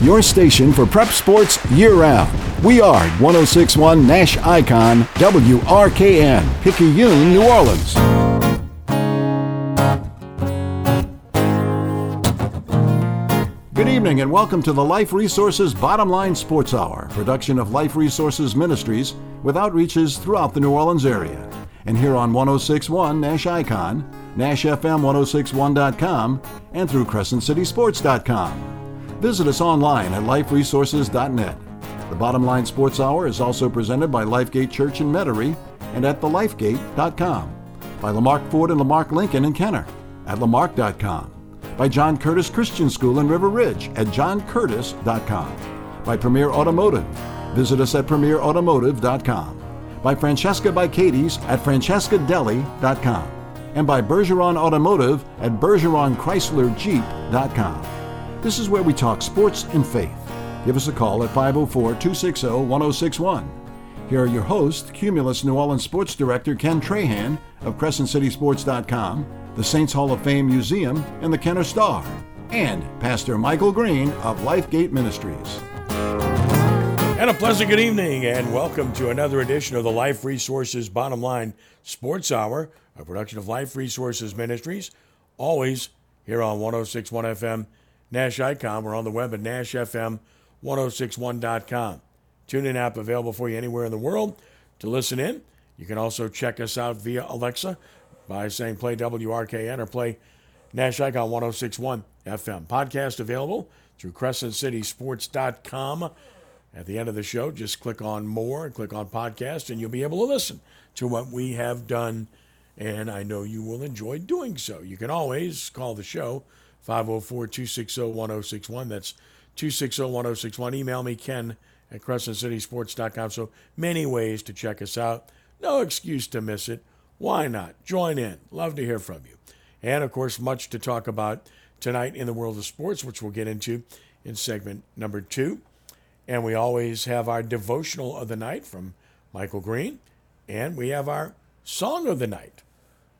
your station for prep sports year round. We are 1061 Nash Icon, WRKN, Picayune, New Orleans. Good evening and welcome to the Life Resources Bottom Line Sports Hour, production of Life Resources Ministries with outreaches throughout the New Orleans area. And here on 1061 Nash Icon, NashFM1061.com, and through CrescentCitySports.com. Visit us online at liferesources.net. The Bottom Line Sports Hour is also presented by Lifegate Church in Metairie and at thelifegate.com, by Lamarque Ford and Lamarque Lincoln in Kenner at lamarque.com, by John Curtis Christian School in River Ridge at johncurtis.com, by Premier Automotive. Visit us at premierautomotive.com, by Francesca by Katie's at francescadeli.com and by Bergeron Automotive at bergeronchryslerjeep.com. This is where we talk sports and faith. Give us a call at 504 260 1061. Here are your hosts, Cumulus New Orleans Sports Director Ken Trahan of CrescentCitySports.com, the Saints Hall of Fame Museum, and the Kenner Star, and Pastor Michael Green of Lifegate Ministries. And a pleasant good evening, and welcome to another edition of the Life Resources Bottom Line Sports Hour a production of Life Resources Ministries, always here on 1061 FM Nash Icon. We're on the web at NashFM1061.com. Tune in app available for you anywhere in the world to listen in. You can also check us out via Alexa by saying play WRKN or play Nash Icon 1061 FM. Podcast available through CrescentCitySports.com. At the end of the show, just click on more click on podcast, and you'll be able to listen to what we have done and I know you will enjoy doing so. You can always call the show 504 260 1061. That's 260 1061. Email me, Ken at CrescentCitySports.com. So many ways to check us out. No excuse to miss it. Why not? Join in. Love to hear from you. And of course, much to talk about tonight in the world of sports, which we'll get into in segment number two. And we always have our devotional of the night from Michael Green. And we have our song of the night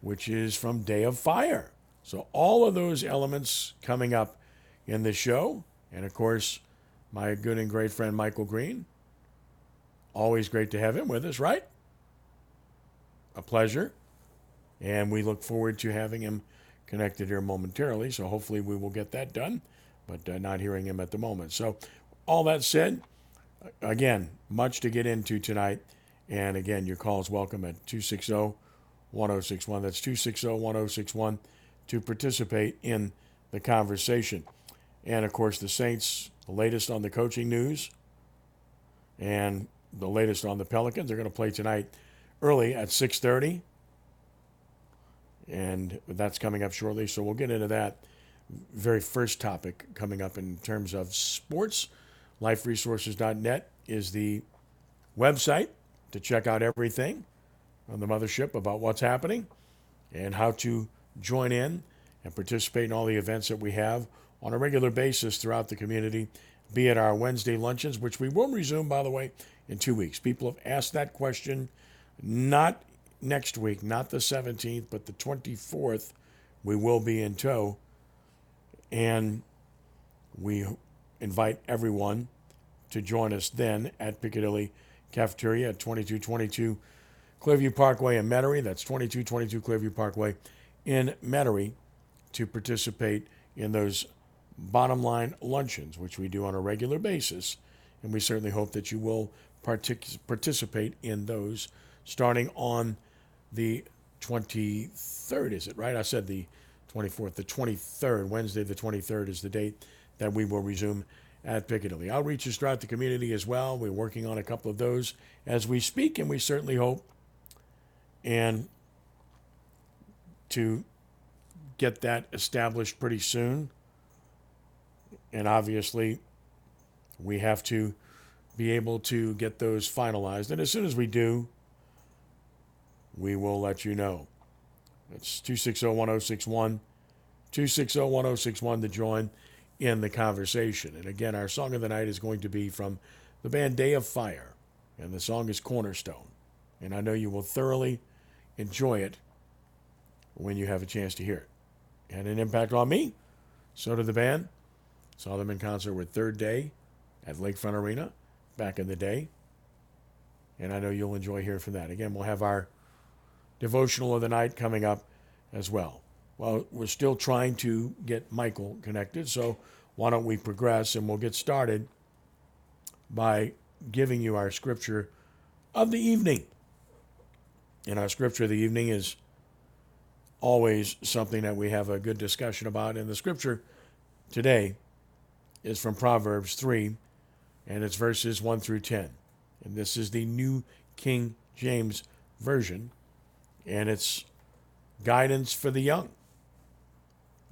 which is from Day of Fire. So, all of those elements coming up in the show. And of course, my good and great friend Michael Green. Always great to have him with us, right? A pleasure. And we look forward to having him connected here momentarily. So, hopefully, we will get that done, but uh, not hearing him at the moment. So, all that said, again, much to get into tonight. And again, your call is welcome at 260 1061. That's 260 1061 to participate in the conversation. And of course, the Saints, the latest on the coaching news and the latest on the Pelicans. They're going to play tonight early at 6:30. And that's coming up shortly, so we'll get into that very first topic coming up in terms of sports. LifeResources.net is the website to check out everything on the mothership about what's happening and how to join in and participate in all the events that we have on a regular basis throughout the community, be it our Wednesday luncheons, which we will resume, by the way, in two weeks. People have asked that question, not next week, not the 17th, but the 24th, we will be in tow. And we invite everyone to join us then at Piccadilly Cafeteria at 2222 Clearview Parkway in Metairie. That's 2222 Clearview Parkway in Metairie to participate in those bottom line luncheons, which we do on a regular basis. And we certainly hope that you will partic- participate in those starting on the 23rd, is it right? I said the 24th, the 23rd, Wednesday, the 23rd is the date that we will resume at Piccadilly. Outreaches throughout the community as well. We're working on a couple of those as we speak, and we certainly hope and to get that established pretty soon. And obviously, we have to be able to get those finalized. And as soon as we do, we will let you know. It's 260 1061, 260 1061 to join in the conversation. And again, our song of the night is going to be from the band Day of Fire, and the song is Cornerstone. And I know you will thoroughly enjoy it when you have a chance to hear it. Had an impact on me. So did the band. Saw them in concert with Third Day at Lakefront Arena back in the day. And I know you'll enjoy hearing from that. Again, we'll have our devotional of the night coming up as well. Well, we're still trying to get Michael connected, so why don't we progress and we'll get started by giving you our scripture of the evening. And our scripture of the evening is always something that we have a good discussion about. And the scripture today is from Proverbs 3, and it's verses 1 through 10. And this is the New King James Version, and it's guidance for the young.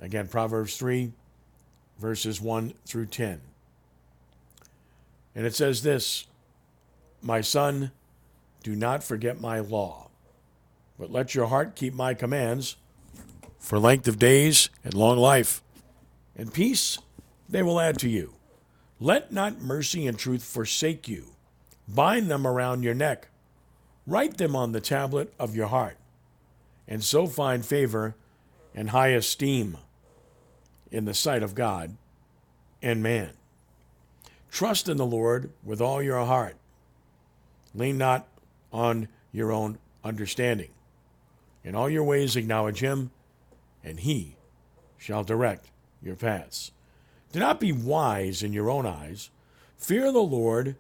Again, Proverbs 3, verses 1 through 10. And it says this My son, do not forget my law, but let your heart keep my commands for length of days and long life, and peace they will add to you. Let not mercy and truth forsake you. Bind them around your neck. Write them on the tablet of your heart, and so find favor and high esteem in the sight of God and man. Trust in the Lord with all your heart. Lean not on your own understanding. In all your ways acknowledge him, and he shall direct your paths. Do not be wise in your own eyes. Fear the Lord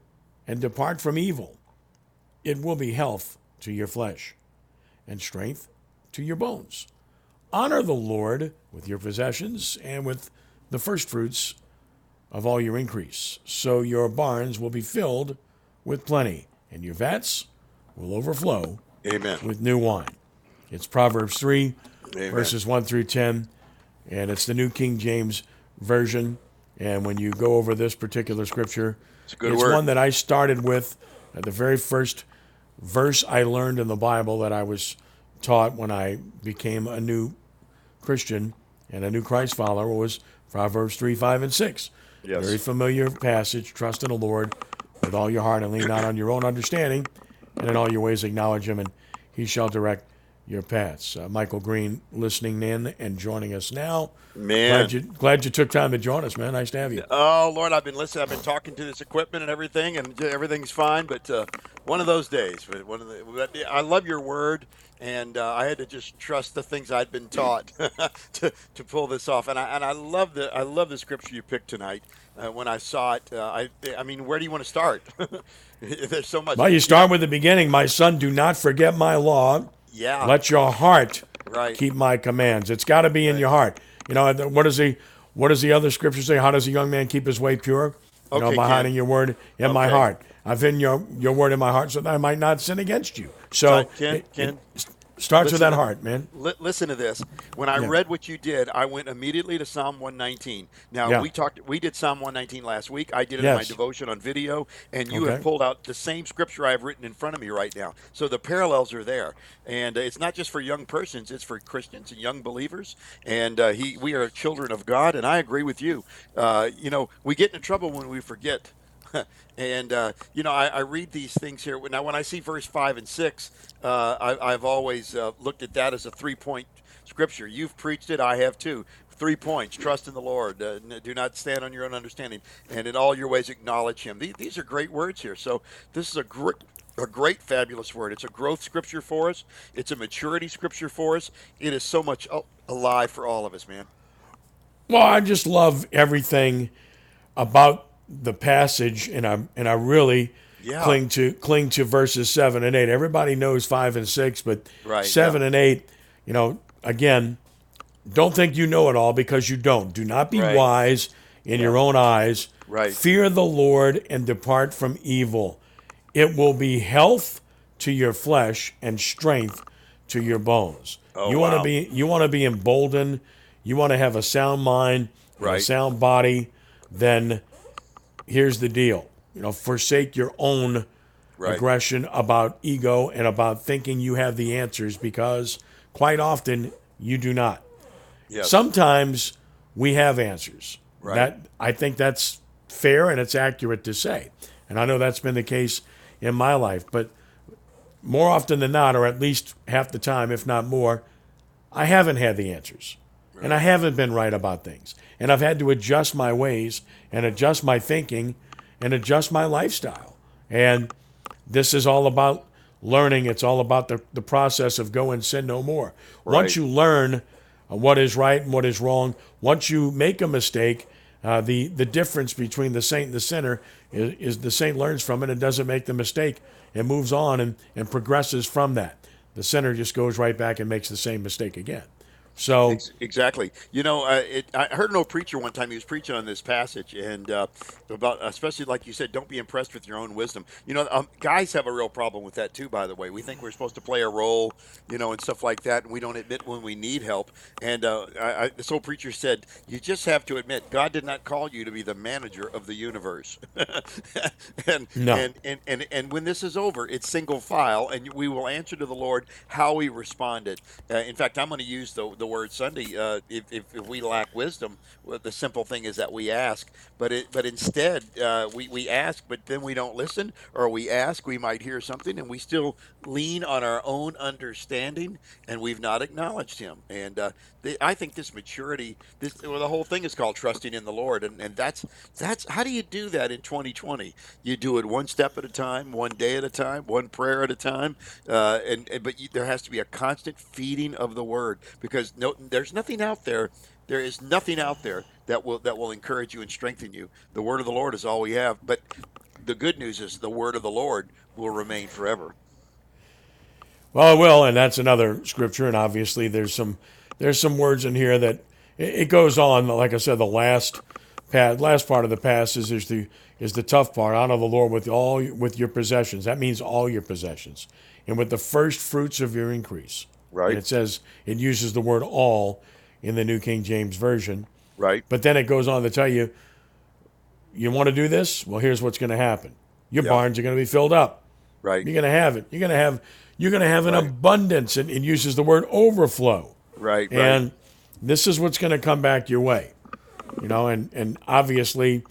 and depart from evil. It will be health to your flesh and strength to your bones. Honor the Lord with your possessions and with the firstfruits of all your increase. So your barns will be filled with plenty, and your vats will overflow Amen. with new wine. It's Proverbs 3, Amen. verses 1 through 10, and it's the New King James Version. And when you go over this particular scripture, It's it's one that I started with at the very first verse I learned in the Bible that I was taught when I became a new Christian and a new Christ follower was Proverbs 3, 5, and 6. Yes. Very familiar passage. Trust in the Lord with all your heart and lean not on your own understanding, and in all your ways acknowledge him, and he shall direct your paths. Uh, Michael Green listening in and joining us now. Man. Glad you, glad you took time to join us, man. Nice to have you. Oh Lord, I've been listening. I've been talking to this equipment and everything, and everything's fine. But uh, one of those days, one of the, I love your word, and uh, I had to just trust the things I'd been taught to, to pull this off. And I and I love the I love the scripture you picked tonight. Uh, when I saw it, uh, I I mean, where do you want to start? There's so much. Well, you start with the beginning. My son, do not forget my law. Yeah. Let your heart Right. keep my commands. It's got to be in your heart. You know, what does the what does the other scripture say? How does a young man keep his way pure? You know, by Ken. hiding your word in my heart. I've hidden your your word in my heart so that I might not sin against you. So Ken, it- Ken. it starts with that heart, man. Li- listen to this. When I Yeah. read what you did, I went immediately to Psalm 119. Now Yeah. we talked. We did Psalm 119 last week. I did it in my devotion on video, and you Okay. have pulled out the same scripture I have written in front of me right now. So the parallels are there, and uh, it's not just for young persons; it's for Christians and young believers. And uh, he, we are children of God, and I agree with you. Uh, you know, we get into trouble when we forget. and uh, you know, I, I read these things here. Now, when I see verse five and six, uh, I, I've always uh, looked at that as a three-point scripture. You've preached it; I have too. Three points: trust in the Lord, uh, do not stand on your own understanding, and in all your ways acknowledge Him. These, these are great words here. So this is a great. A great, fabulous word. It's a growth scripture for us. It's a maturity scripture for us. It is so much alive for all of us, man. Well, I just love everything about the passage, and I and I really Yeah. cling to cling to verses seven and eight. Everybody knows five and six, but Right, seven yeah. and eight, you know, again, don't think you know it all because you don't. Do not be Right. wise in your own eyes. Right. Fear the Lord and depart from evil. It will be health to your flesh and strength to your bones. Oh, you want to wow. be you want to be emboldened. You want to have a sound mind, and a Right. sound body. Then here's the deal. You know, forsake your own Right. aggression about ego and about thinking you have the answers because quite often you do not. Yes. Sometimes we have answers. Right. That I think that's fair and it's accurate to say. And I know that's been the case in my life, but more often than not, or at least half the time, if not more, I haven't had the answers. And I haven't been right about things. And I've had to adjust my ways and adjust my thinking and adjust my lifestyle. And this is all about learning. It's all about the, the process of go and sin no more. Once you learn uh, what is right and what is wrong, once you make a mistake, uh, the, the difference between the saint and the sinner is, is the saint learns from it and doesn't make the mistake and moves on and, and progresses from that. The sinner just goes right back and makes the same mistake again. So, Exactly. You know, uh, it, I heard an old preacher one time. He was preaching on this passage, and uh, about especially like you said, don't be impressed with your own wisdom. You know, um, guys have a real problem with that too. By the way, we think we're supposed to play a role, you know, and stuff like that, and we don't admit when we need help. And uh, I, I, this old preacher said, you just have to admit God did not call you to be the manager of the universe. and, No. and and and and when this is over, it's single file, and we will answer to the Lord how we responded. Uh, in fact, I'm going to use the the word Sunday. Uh, if, if, if we lack wisdom, well, the simple thing is that we ask. But it, but instead, uh, we we ask, but then we don't listen, or we ask, we might hear something, and we still lean on our own understanding, and we've not acknowledged Him. And uh, the, I think this maturity, this well, the whole thing is called trusting in the Lord, and, and that's that's how do you do that in 2020? You do it one step at a time, one day at a time, one prayer at a time, uh, and, and but you, there has to be a constant feeding of the Word because no, there's nothing out there. There is nothing out there that will that will encourage you and strengthen you. The Word of the Lord is all we have. But the good news is the Word of the Lord will remain forever. well, it will, and that's another scripture. And obviously, there's some there's some words in here that it, goes on. Like I said, the last pa- last part of the passage is the is the tough part. Honor the Lord with all with your possessions. That means all your possessions, and with the first fruits of your increase. Right. And it says it uses the word all in the New King James Version. Right. But then it goes on to tell you, you want to do this? Well, here's what's going to happen. Your Yeah. barns are going to be filled up. Right. You're going to have it. You're going to have you're going to have an Right. abundance, and it uses the word overflow. Right. Right. And this is what's going to come back your way. You know, and and obviously,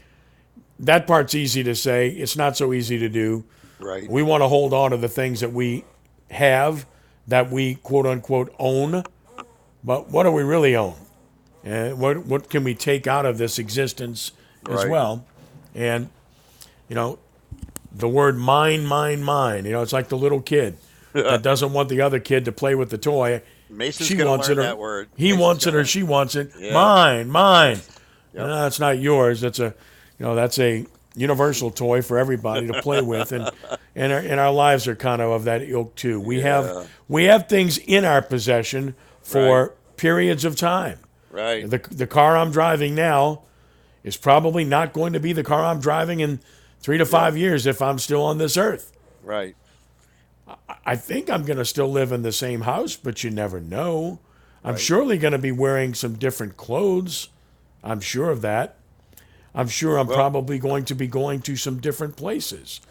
that part's easy to say. It's not so easy to do. right. We want to hold on to the things that we have, that we quote unquote own. But what do we really own? And what what can we take out of this existence as Right. well? And you know, the word mine, mine, mine. You know, it's like the little kid that doesn't want the other kid to play with the toy. Mason's she wants it or that word. he Mason's wants it gonna or she wants it. Yeah. Mine, mine. No, it's not yours. That's a, you know, that's a universal toy for everybody to play with, and and our, and our lives are kind of of that ilk too. We Yeah. have we have things in our possession for periods of time. Right. The the car I'm driving now is probably not going to be the car I'm driving in three to five years if I'm still on this earth. Right. I think I'm going to still live in the same house, but you never know. I'm surely going to be wearing some different clothes. I'm sure of that. I'm sure I'm probably going to be going to some different places.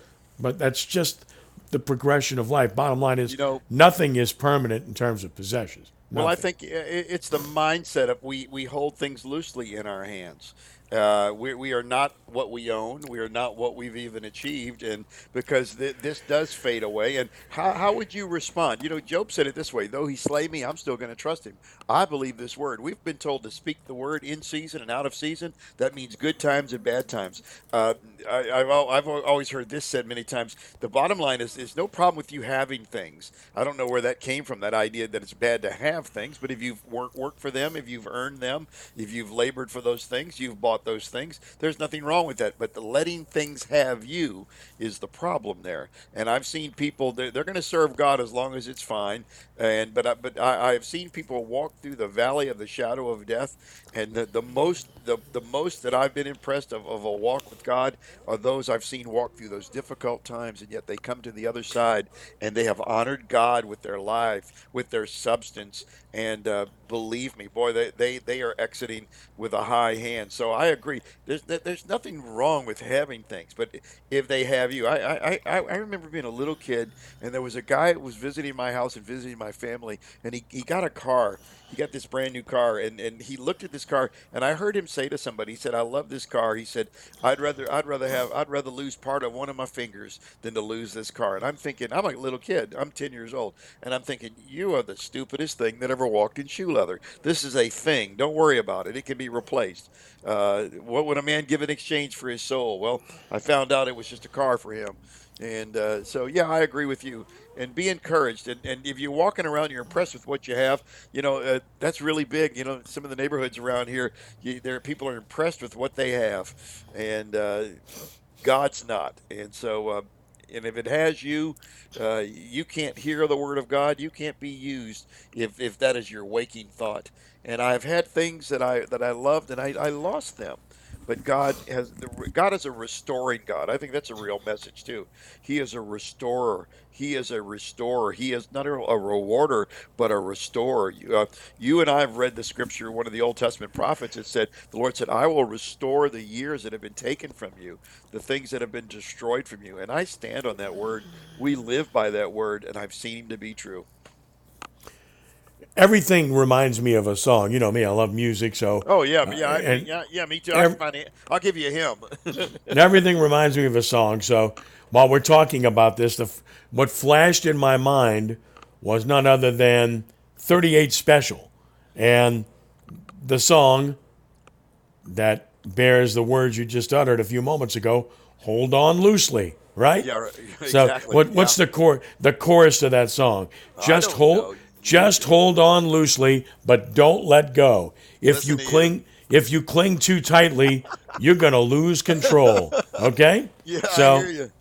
But that's just the progression of life. Bottom line is You know- nothing is permanent in terms of possessions. Well, I think it's the mindset of we, we hold things loosely in our hands. Uh, we, we are not what we own. We are not what we've even achieved. And because th- this does fade away. And how, how would you respond? You know, Job said it this way though he slay me, I'm still going to trust him. I believe this word. We've been told to speak the word in season and out of season. That means good times and bad times. Uh, I, I've, I've always heard this said many times. The bottom line is there's no problem with you having things. I don't know where that came from, that idea that it's bad to have things, but if you've worked worked for them, if you've earned them, if you've labored for those things, you've bought those things, there's nothing wrong with that. But the letting things have you is the problem there. And I've seen people, they're, they're going to serve God as long as it's fine. And but I, but I, I've seen people walk through the valley of the shadow of death, and the, the most the, the most that I've been impressed of, of a walk with God are those I've seen walk through those difficult times, and yet they come to the other side and they have honored God with their life, with their substance, and uh, believe me, boy, they, they they are exiting with a high hand. So I agree. There's there's nothing wrong with having things, but if they have you, I I, I, remember being a little kid, and there was a guy was visiting my house and visiting my family, and he, he got a car. He got this brand new car, and, and he looked at this car, and I heard him say to somebody, he said, "I love this car." He said, "I'd rather I'd rather have I'd rather lose part of one of my fingers than to lose this car." And I'm thinking, I'm a little kid. I'm 10 years old, and I'm thinking, you are the stupidest thing that ever walked in shoe leather. This is a thing. Don't worry about it. It can be replaced. Uh, what would a man give in exchange for his soul? Well, I found out it was just a car for him. And uh, so, yeah, I agree with you. And be encouraged. And, and if you're walking around, you're impressed with what you have. You know, uh, that's really big. You know, some of the neighborhoods around here, you, there people are impressed with what they have, and uh, God's not. And so, uh, and if it has you, uh, you can't hear the word of God. You can't be used if, if that is your waking thought. And I've had things that I that I loved, and I, I lost them. But God has God is a restoring God. I think that's a real message too. He is a restorer. He is a restorer. He is not a rewarder, but a restorer. You, uh, you and I have read the scripture. One of the Old Testament prophets. It said, "The Lord said, I will restore the years that have been taken from you, the things that have been destroyed from you." And I stand on that word. We live by that word, and I've seen him to be true everything reminds me of a song. You know me; I love music. So oh yeah, uh, yeah, I, and yeah, yeah, me too. Every, I'll give you a hymn. everything reminds me of a song. So while we're talking about this, the what flashed in my mind was none other than 38 Special, and the song that bears the words you just uttered a few moments ago. Hold on loosely, right? Yeah, exactly. So what, what's yeah. the core the chorus to that song? Just hold. Know just hold on loosely, but don't let go. If Listen you cling, you. if you cling too tightly, you're going to lose control. Okay? Yeah, so, I hear you.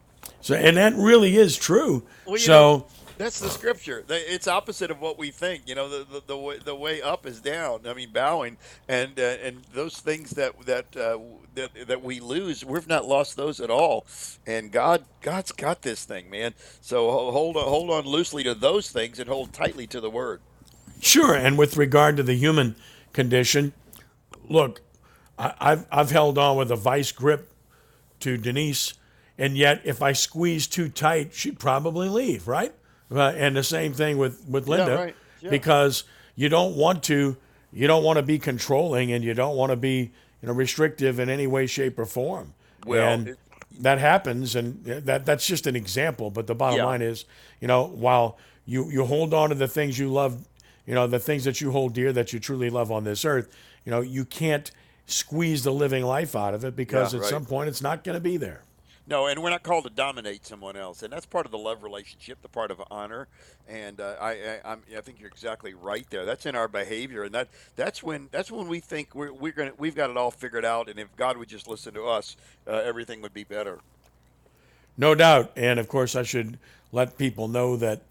So, and that really is true. Well, so. Know, that's the scripture. It's opposite of what we think. You know, the, the, the, way, the way up is down. I mean, bowing, and uh, and those things that that, uh, that that we lose, we've not lost those at all. And God, God's got this thing, man. So hold on, hold on loosely to those things, and hold tightly to the Word. Sure. And with regard to the human condition, look, I, I've I've held on with a vice grip to Denise, and yet if I squeeze too tight, she'd probably leave, right? Uh, and the same thing with with Linda, yeah, right. yeah. because you don't want to you don't want to be controlling and you don't want to be you know restrictive in any way, shape, or form. Well, and it, that happens, and that that's just an example. But the bottom yeah. line is, you know, while you you hold on to the things you love, you know, the things that you hold dear that you truly love on this earth, you know, you can't squeeze the living life out of it because at right. some point it's not going to be there. No, and we're not called to dominate someone else, and that's part of the love relationship, the part of honor. And uh, I, I, I'm, I think you're exactly right there. That's in our behavior, and that that's when that's when we think we're, we're gonna we've got it all figured out. And if God would just listen to us, uh, everything would be better. No doubt, and of course, I should let people know that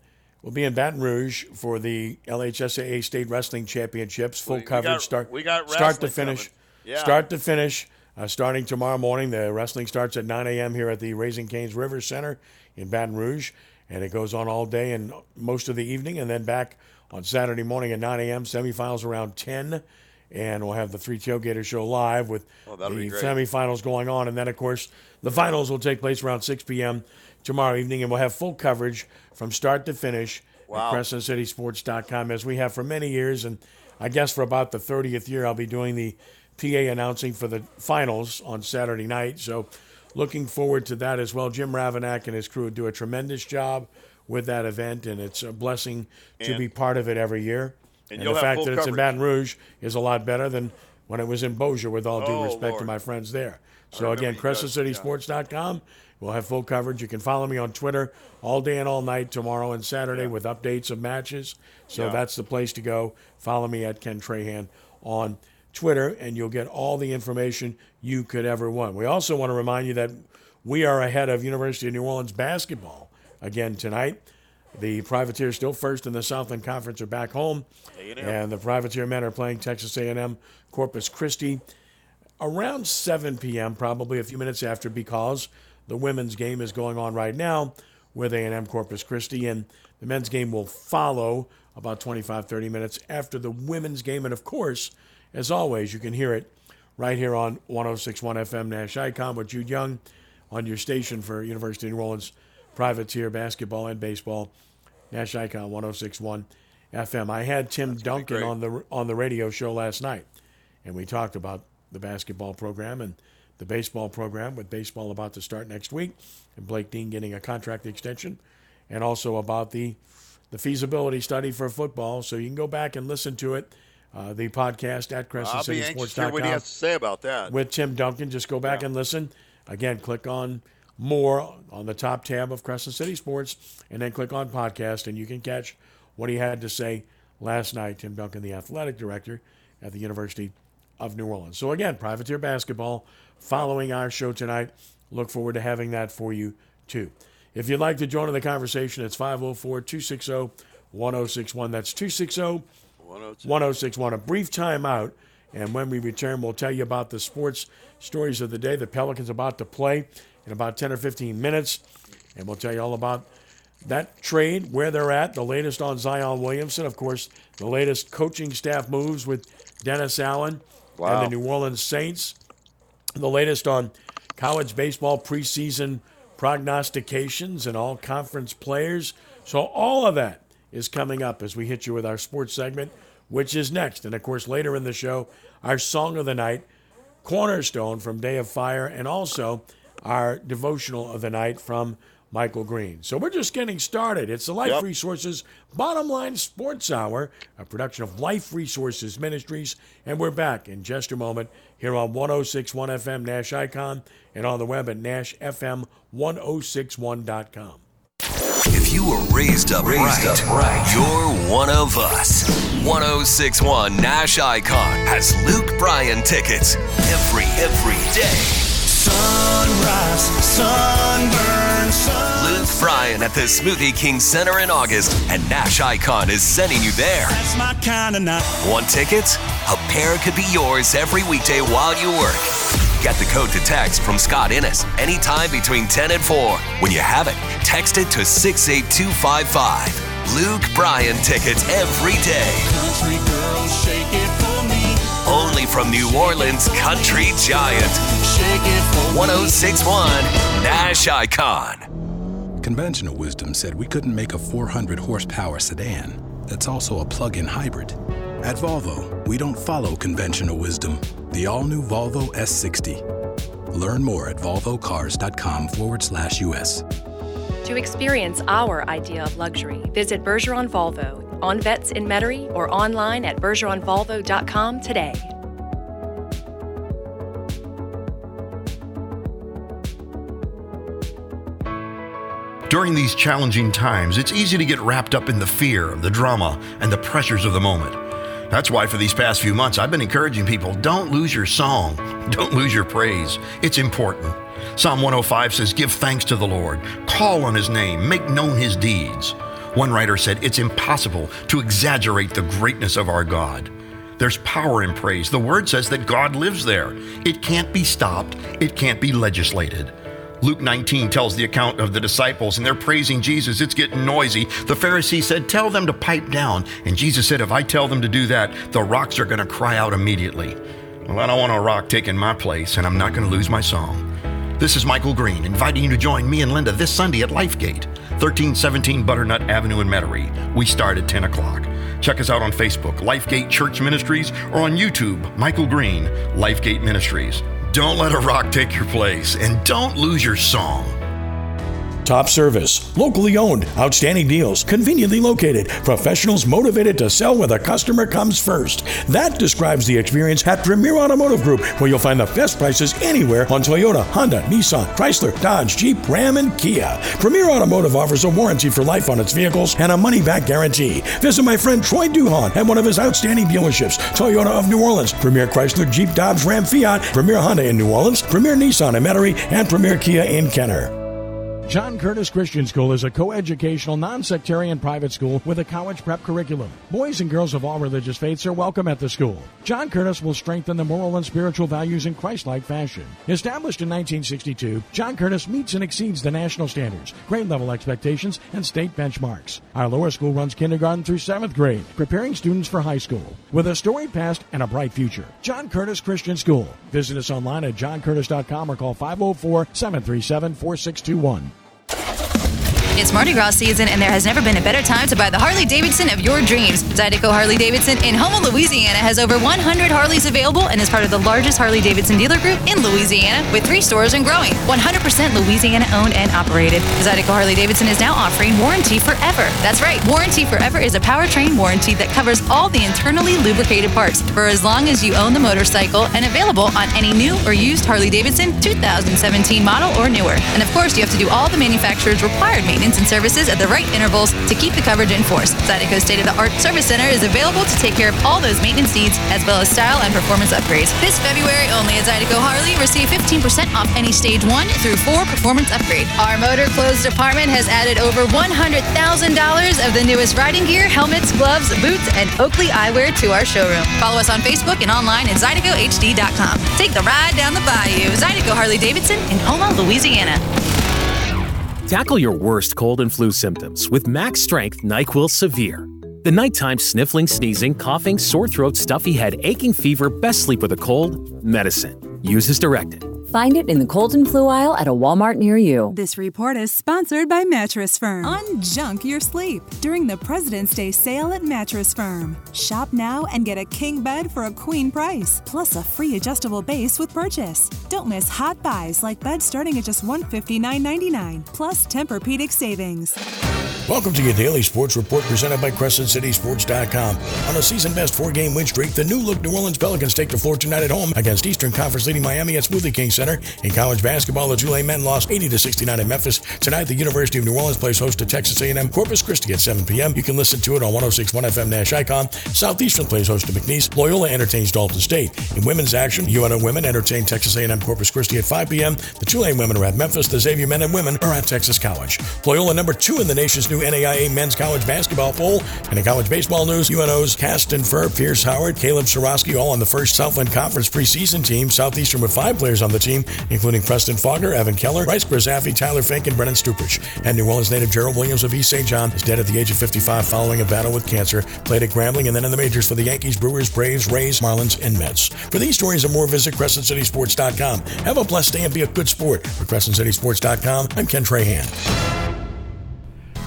we'll be in Baton Rouge for the LHSAA State Wrestling Championships. Full we, coverage, got, start we got start to finish, yeah. start to finish. Uh, starting tomorrow morning, the wrestling starts at 9 a.m. here at the Raising Cane's River Center in Baton Rouge, and it goes on all day and most of the evening, and then back on Saturday morning at 9 a.m. Semifinals around 10, and we'll have the Three Tailgater Show live with oh, the semifinals going on, and then of course the finals will take place around 6 p.m. tomorrow evening, and we'll have full coverage from start to finish wow. at CrescentCitySports.com as we have for many years, and I guess for about the 30th year, I'll be doing the PA announcing for the finals on Saturday night. So, looking forward to that as well. Jim Ravanack and his crew do a tremendous job with that event, and it's a blessing to and, be part of it every year. And, and the fact that it's in Baton Rouge is a lot better than when it was in Bossier, with all due oh, respect Lord. to my friends there. So, again, CrescentCitySports.com. Yeah. We'll have full coverage. You can follow me on Twitter all day and all night tomorrow and Saturday yeah. with updates of matches. So yeah. that's the place to go. Follow me at Ken Trahan on Twitter, and you'll get all the information you could ever want. We also want to remind you that we are ahead of University of New Orleans basketball again tonight. The Privateers still first in the Southland Conference are back home, A&M. and the Privateer men are playing Texas A&M Corpus Christi around 7 p.m., probably a few minutes after, because the women's game is going on right now with A&M Corpus Christi, and the men's game will follow about 25, 30 minutes after the women's game, and of course. As always, you can hear it right here on 1061 FM Nash Icon with Jude Young on your station for University of New Orleans Privateer basketball and baseball. Nash Icon 1061 FM. I had Tim Duncan on the on the radio show last night, and we talked about the basketball program and the baseball program with baseball about to start next week, and Blake Dean getting a contract extension, and also about the the feasibility study for football. So you can go back and listen to it. Uh, the podcast at CrescentCitySports.com. What he has to say about that with Tim Duncan? Just go back yeah. and listen. Again, click on more on the top tab of Crescent City Sports, and then click on podcast, and you can catch what he had to say last night. Tim Duncan, the athletic director at the University of New Orleans. So again, privateer basketball following our show tonight. Look forward to having that for you too. If you'd like to join in the conversation, it's 504 260 1061. That's 260 1061. A brief timeout. And when we return, we'll tell you about the sports stories of the day. The Pelicans about to play in about 10 or 15 minutes. And we'll tell you all about that trade, where they're at, the latest on Zion Williamson, of course, the latest coaching staff moves with Dennis Allen wow. and the New Orleans Saints, the latest on college baseball preseason prognostications and all conference players. So, all of that is coming up as we hit you with our sports segment, which is next. And of course, later in the show, our song of the night, Cornerstone from Day of Fire, and also our devotional of the night from Michael Green. So we're just getting started. It's the Life yep. Resources Bottom Line Sports Hour, a production of Life Resources Ministries, and we're back in just a moment here on 1061 FM Nash Icon and on the web at NashFM1061.com. If you were raised up, raised right, up right, you're one of us. 1061 Nash Icon has Luke Bryan tickets every, every day sunrise, sunburn, sun. Luke Bryan at the Smoothie King Center in August, and Nash Icon is sending you there. That's my kind of night. Want tickets? A pair could be yours every weekday while you work. Get the code to text from Scott Innes anytime between 10 and 4. When you have it, text it to 68255. Luke Bryan tickets every day. Country girls, shake it for me. Only from New Orleans Country Giant. 1061 Nash Icon. Conventional wisdom said we couldn't make a 400 horsepower sedan that's also a plug in hybrid. At Volvo, we don't follow conventional wisdom. The all new Volvo S60. Learn more at volvocars.com forward slash US. To experience our idea of luxury, visit Bergeron Volvo on Vets in Metairie or online at bergeronvolvo.com today. During these challenging times, it's easy to get wrapped up in the fear, the drama, and the pressures of the moment. That's why for these past few months, I've been encouraging people don't lose your song, don't lose your praise. It's important. Psalm 105 says, Give thanks to the Lord, call on his name, make known his deeds. One writer said, It's impossible to exaggerate the greatness of our God. There's power in praise. The word says that God lives there. It can't be stopped, it can't be legislated. Luke 19 tells the account of the disciples, and they're praising Jesus. It's getting noisy. The Pharisee said, Tell them to pipe down. And Jesus said, If I tell them to do that, the rocks are going to cry out immediately. Well, I don't want a rock taking my place, and I'm not going to lose my song. This is Michael Green, inviting you to join me and Linda this Sunday at Lifegate, 1317 Butternut Avenue in Metairie. We start at 10 o'clock. Check us out on Facebook, Lifegate Church Ministries, or on YouTube, Michael Green, Lifegate Ministries. Don't let a rock take your place, and don't lose your song. Top service, locally owned, outstanding deals, conveniently located, professionals motivated to sell where the customer comes first. That describes the experience at Premier Automotive Group, where you'll find the best prices anywhere on Toyota, Honda, Nissan, Chrysler, Dodge, Jeep, Ram, and Kia. Premier Automotive offers a warranty for life on its vehicles and a money back guarantee. Visit my friend Troy Duhon at one of his outstanding dealerships Toyota of New Orleans, Premier Chrysler, Jeep, Dodge, Ram, Fiat, Premier Honda in New Orleans, Premier Nissan in Metairie, and Premier Kia in Kenner. John Curtis Christian School is a coeducational, non-sectarian private school with a college prep curriculum. Boys and girls of all religious faiths are welcome at the school. John Curtis will strengthen the moral and spiritual values in Christ-like fashion. Established in 1962, John Curtis meets and exceeds the national standards, grade level expectations, and state benchmarks. Our lower school runs kindergarten through seventh grade, preparing students for high school. With a storied past and a bright future, John Curtis Christian School. Visit us online at johncurtis.com or call 504 737 4621. It's Mardi Gras season, and there has never been a better time to buy the Harley Davidson of your dreams. Zydeco Harley Davidson in Houma, Louisiana has over 100 Harleys available and is part of the largest Harley Davidson dealer group in Louisiana with three stores and growing. 100% Louisiana owned and operated. Zydeco Harley Davidson is now offering Warranty Forever. That's right, Warranty Forever is a powertrain warranty that covers all the internally lubricated parts for as long as you own the motorcycle and available on any new or used Harley Davidson 2017 model or newer. And of course, you have to do all the manufacturer's required maintenance maintenance and services at the right intervals to keep the coverage in force. Zydeco's state of the art service center is available to take care of all those maintenance needs as well as style and performance upgrades. This February only at Zydeco Harley, receive 15% off any stage one through four performance upgrade. Our motor clothes department has added over $100,000 of the newest riding gear, helmets, gloves, boots, and Oakley eyewear to our showroom. Follow us on Facebook and online at ZydecoHD.com. Take the ride down the bayou. Zydeco Harley Davidson in Houma, Louisiana. Tackle your worst cold and flu symptoms with Max Strength NyQuil Severe. The nighttime sniffling, sneezing, coughing, sore throat, stuffy head, aching fever, best sleep with a cold, medicine. Use as directed. Find it in the cold and flu aisle at a Walmart near you. This report is sponsored by Mattress Firm. Unjunk your sleep during the President's Day sale at Mattress Firm. Shop now and get a king bed for a queen price, plus a free adjustable base with purchase. Don't miss hot buys like beds starting at just $159.99, plus Tempur-Pedic savings. Welcome to your daily sports report presented by CrescentCitySports.com. On a season best four game win streak, the new look New Orleans Pelicans take the floor tonight at home against Eastern Conference leading Miami at Smoothie King Center. In college basketball, the Tulane men lost 80 to 69 in Memphis. Tonight, the University of New Orleans plays host to Texas A&M Corpus Christi at 7 p.m. You can listen to it on 106.1 FM Nash Icon. Southeastern plays host to McNeese. Loyola entertains Dalton State. In women's action, UNO women entertain Texas A&M Corpus Christi at 5 p.m. The Tulane women are at Memphis. The Xavier men and women are at Texas College. Loyola number two in the nation's new NAIA men's college basketball poll. And in college baseball news, UNO's Kasten Furr, Pierce Howard, Caleb Seroski, all on the first Southland Conference preseason team. Southeastern with five players on the team, including Preston Faulkner, Evan Keller, Bryce Grizzaffi, Tyler Fink, and Brennan Stuprich. And New Orleans native Gerald Williams of East St. John is dead at the age of 55 following a battle with cancer. Played at Grambling and then in the majors for the Yankees, Brewers, Braves, Rays, Marlins, and Mets. For these stories and more, visit CrescentCitySports.com. Have a blessed day and be a good sport. For CrescentCitySports.com, I'm Ken Trahan.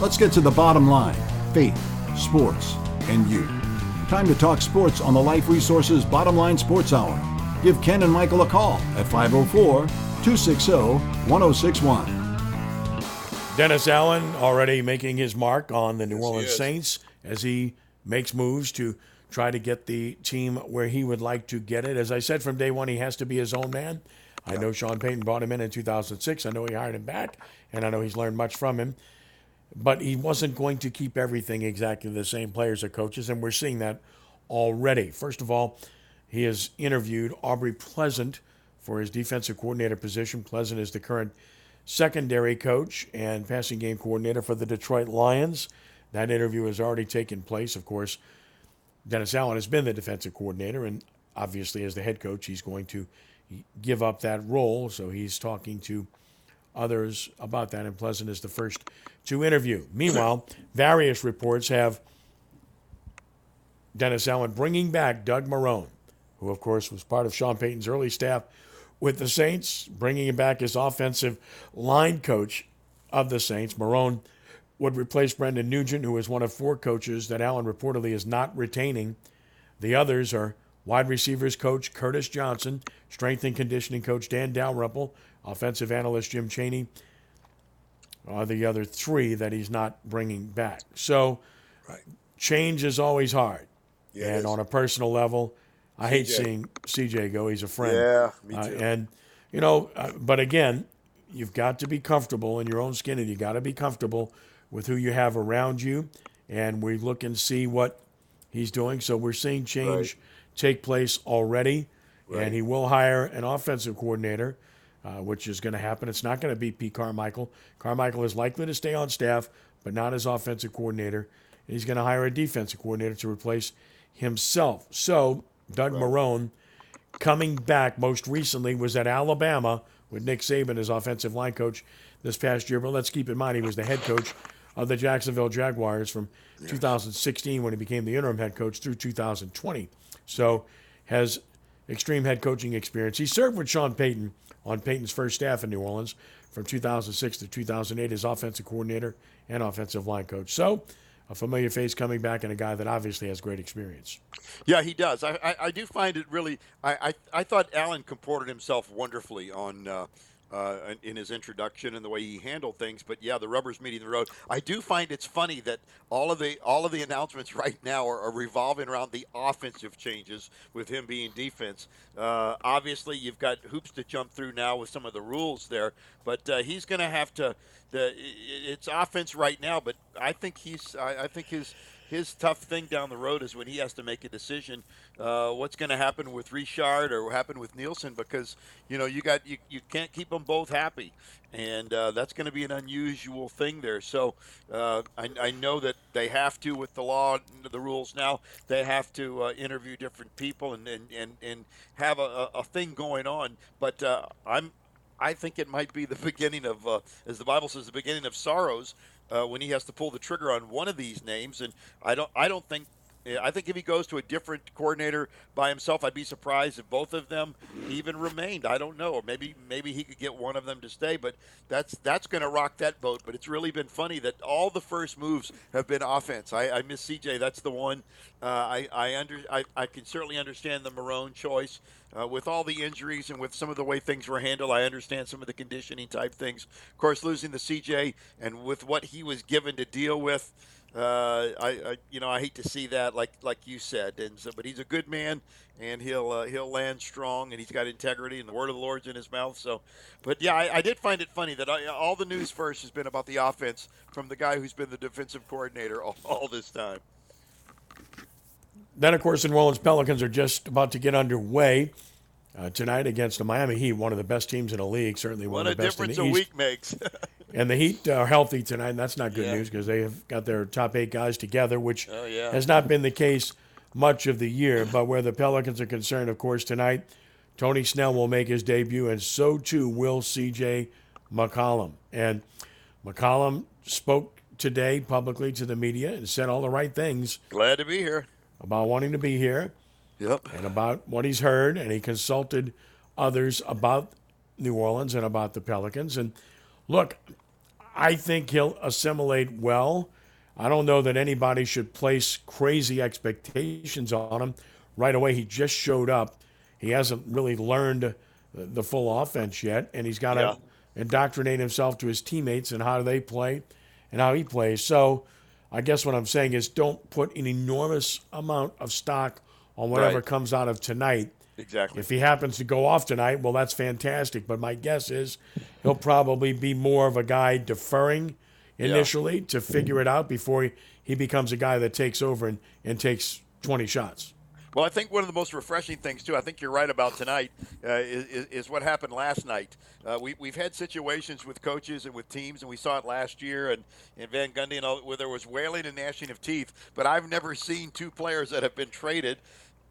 Let's get to the bottom line faith, sports, and you. Time to talk sports on the Life Resources Bottom Line Sports Hour. Give Ken and Michael a call at 504 260 1061. Dennis Allen already making his mark on the New Yes, Orleans. Saints as he makes moves to try to get the team where he would like to get it. As I said from day one, he has to be his own man. I know Sean Payton brought him in in 2006. I know he hired him back, and I know he's learned much from him. But he wasn't going to keep everything exactly the same players or coaches, and we're seeing that already. First of all, he has interviewed Aubrey Pleasant for his defensive coordinator position. Pleasant is the current secondary coach and passing game coordinator for the Detroit Lions. That interview has already taken place. Of course, Dennis Allen has been the defensive coordinator, and obviously, as the head coach, he's going to give up that role. So he's talking to others about that, and Pleasant is the first to interview. Meanwhile, various reports have Dennis Allen bringing back Doug Marrone, who, of course, was part of Sean Payton's early staff with the Saints, bringing him back as offensive line coach of the Saints. Marrone would replace Brendan Nugent, who is one of four coaches that Allen reportedly is not retaining. The others are wide receivers coach Curtis Johnson, strength and conditioning coach Dan Dalrymple, offensive analyst Jim Chaney, are the other three that he's not bringing back. So change is always hard. Yeah, and on a personal level, I hate seeing CJ go. He's a friend. Yeah, me Uh, too. and, you know, uh, but again, you've got to be comfortable in your own skin and you got to be comfortable with who you have around you. And we look and see what he's doing. So we're seeing change take place already. Right. And he will hire an offensive coordinator uh, which is going to happen. It's not going to be Pete Carmichael. Carmichael is likely to stay on staff, but not as offensive coordinator. And he's going to hire a defensive coordinator to replace himself. So, Doug Marrone coming back most recently was at Alabama with Nick Saban as offensive line coach this past year. But let's keep in mind he was the head coach of the Jacksonville Jaguars from 2016 when he became the interim head coach through 2020. So has extreme head coaching experience. He served with Sean Payton on Payton's first staff in New Orleans from 2006 to 2008 as offensive coordinator and offensive line coach. So a familiar face coming back and a guy that obviously has great experience. Yeah, he does. I, I, I do find it really. I, I, I thought Allen comported himself wonderfully on. Uh, uh, in his introduction and the way he handled things, but yeah, the rubber's meeting the road. I do find it's funny that all of the all of the announcements right now are, are revolving around the offensive changes with him being defense. Uh, obviously, you've got hoops to jump through now with some of the rules there, but uh, he's going to have to. The it's offense right now, but I think he's. I, I think his his tough thing down the road is when he has to make a decision uh, what's going to happen with Richard or happen with Nielsen because you know you got you, you can't keep them both happy. And uh, that's going to be an unusual thing there. So uh, I, I, know that they have to with the law and the rules now they have to uh, interview different people and, and, and, and have a, a thing going on. But uh, I'm I think it might be the beginning of, uh, as the Bible says, the beginning of sorrows uh, when he has to pull the trigger on one of these names. And I don't, I don't think. I think if he goes to a different coordinator by himself, I'd be surprised if both of them even remained. I don't know, maybe maybe he could get one of them to stay. But that's that's going to rock that boat. But it's really been funny that all the first moves have been offense. I, I miss CJ. That's the one. Uh, I I under I, I can certainly understand the Marrone choice. Uh, with all the injuries and with some of the way things were handled, I understand some of the conditioning type things. Of course, losing the CJ and with what he was given to deal with, uh, I, I, you know I hate to see that, like like you said. And so, but he's a good man, and he'll uh, he'll land strong, and he's got integrity, and the word of the Lord's in his mouth. So, but yeah, I, I did find it funny that I, all the news first has been about the offense from the guy who's been the defensive coordinator all, all this time. Then, of course, the New Orleans Pelicans are just about to get underway uh, tonight against the Miami Heat, one of the best teams in the league, certainly one what of the best in the East. What a difference a week makes. and the Heat are healthy tonight, and that's not good yeah. news because they have got their top eight guys together, which oh, yeah. has not been the case much of the year. But where the Pelicans are concerned, of course, tonight, Tony Snell will make his debut, and so too will C.J. McCollum. And McCollum spoke today publicly to the media and said all the right things. Glad to be here about wanting to be here. Yep. And about what he's heard, and he consulted others about New Orleans and about the Pelicans. And look, I think he'll assimilate well. I don't know that anybody should place crazy expectations on him right away. He just showed up. He hasn't really learned the full offense yet, and he's got to yeah. indoctrinate himself to his teammates and how they play and how he plays. So I guess what I'm saying is don't put an enormous amount of stock on whatever right. comes out of tonight. Exactly. If he happens to go off tonight, well, that's fantastic. But my guess is he'll probably be more of a guy deferring initially yeah. to figure it out before he, he becomes a guy that takes over and, and takes 20 shots. Well, I think one of the most refreshing things too. I think you're right about tonight uh, is, is, what happened last night. Uh, we, we've had situations with coaches and with teams, and we saw it last year and in Van Gundy and all, where there was wailing and gnashing of teeth. But I've never seen two players that have been traded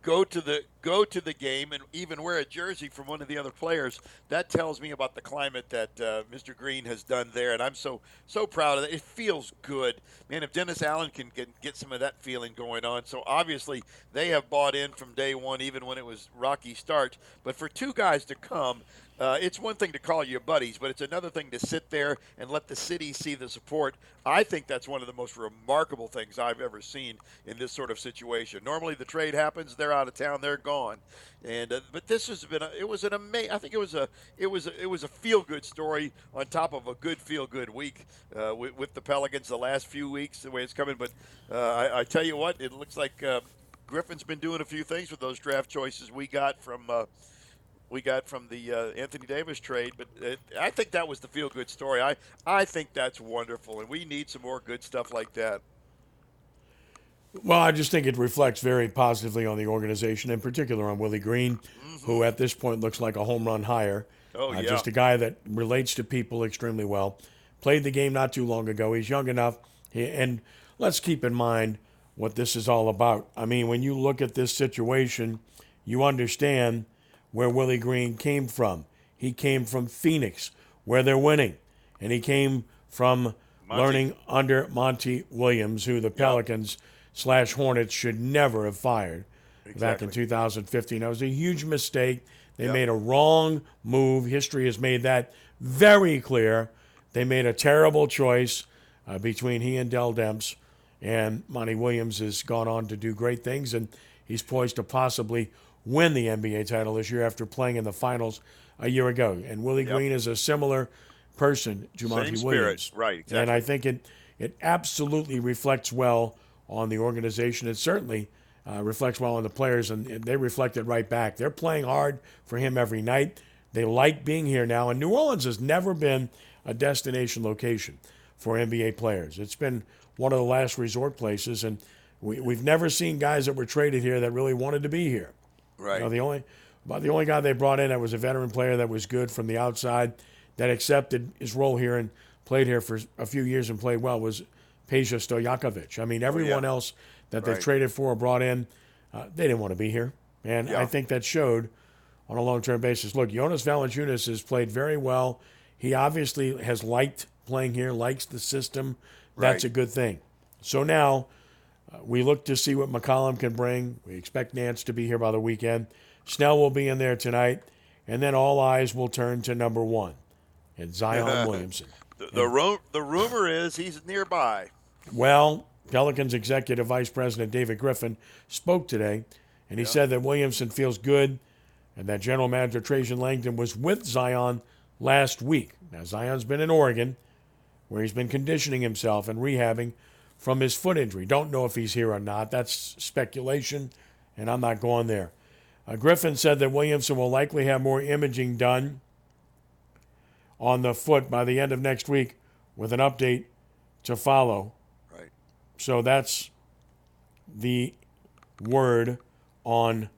go to the go to the game and even wear a jersey from one of the other players. That tells me about the climate that uh, Mr. Green has done there, and I'm so so proud of it. It feels good, man. If Dennis Allen can get, get some of that feeling going on, so obviously they have bought in from day one, even when it was rocky start. But for two guys to come uh, it's one thing to call your buddies, but it's another thing to sit there and let the city see the support. I think that's one of the most remarkable things I've ever seen in this sort of situation. Normally, the trade happens, they're out of town, they're gone, and uh, but this has been a, it was an amazing. I think it was a it was a, it was a feel good story on top of a good feel good week uh, with, with, the Pelicans the last few weeks the way it's coming. But uh, I, I, tell you what, it looks like uh, Griffin's been doing a few things with those draft choices we got from uh, we got from the uh, Anthony Davis trade. But it, I think that was the feel good story. I, I think that's wonderful, and we need some more good stuff like that. Well, I just think it reflects very positively on the organization, in particular on Willie Green, mm-hmm. who at this point looks like a home run hire. Oh, Uh, yeah. Just a guy that relates to people extremely well. Played the game not too long ago. He's young enough. He, and let's keep in mind what this is all about. I mean, when you look at this situation, you understand where Willie Green came from. He came from Phoenix, where they're winning. And he came from learning under Monty Williams, who the Pelicans slash Hornets should never have fired back in 2015. That was a huge mistake. They made a wrong move. History has made that very clear. They made a terrible choice uh, between he and Dell Demps, and Monty Williams has gone on to do great things, and he's poised to possibly win the NBA title this year after playing in the finals a year ago. And Willie Green is a similar person to Monty. Williams. Right, And. I think it it absolutely reflects well on the organization. It certainly uh, reflects well on the players, and, they reflect it right back. They're playing hard for him every night. They like being here now, and New Orleans has never been a destination location for NBA players. It's been one of the last resort places, and we, we've never seen guys that were traded here that really wanted to be here. Right. You know, the only, but the only guy they brought in that was a veteran player that was good from the outside, that accepted his role here and played here for a few years and played well was Peja Stojakovic. I mean, everyone else that they've traded for or brought in, uh, they didn't want to be here, and Yeah. I think that showed on a long-term basis. Look, Jonas Valanciunas has played very well. He obviously has liked playing here, likes the system. That's Right. a good thing. So now uh, we look to see what McCollum can bring. We expect Nance to be here by the weekend. Snell will be in there tonight, and then all eyes will turn to number one, and Zion Williamson. The the, ru- the rumor is he's nearby. Well, Pelicans executive vice president David Griffin spoke today, and he said that Williamson feels good, and that general manager Trajan Langdon was with Zion last week. Now Zion's been in Oregon, where he's been conditioning himself and rehabbing from his foot injury. Don't know if he's here or not. That's speculation, and I'm not going there. Uh, Griffin said that Williamson will likely have more imaging done on the foot by the end of next week, with an update to follow. Right. So that's the word on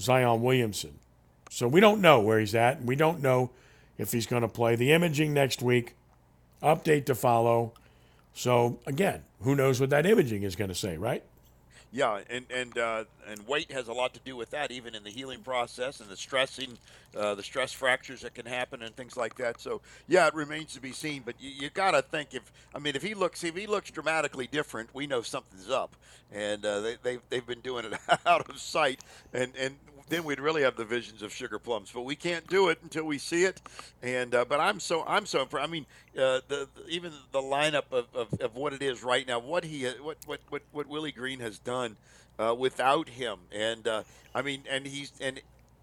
Zion Williamson. So we don't know where he's at. We don't know if he's going to play. The imaging next week, update to follow. So again, who knows what that imaging is going to say, right? Yeah, and and uh, and weight has a lot to do with that, even in the healing process and the stressing, uh, the stress fractures that can happen and things like that. So yeah, it remains to be seen. But you, you got to think if I mean if he looks if he looks dramatically different, we know something's up, and uh, they they they've been doing it out of sight, and and then we'd really have the visions of sugar plums. But we can't do it until we see it. And uh, but I'm so I'm so. I mean, uh, the, the even the lineup of, of, of what it is right now, what he what what what, what Willie Green has done uh, without him, and uh, I mean, and he's and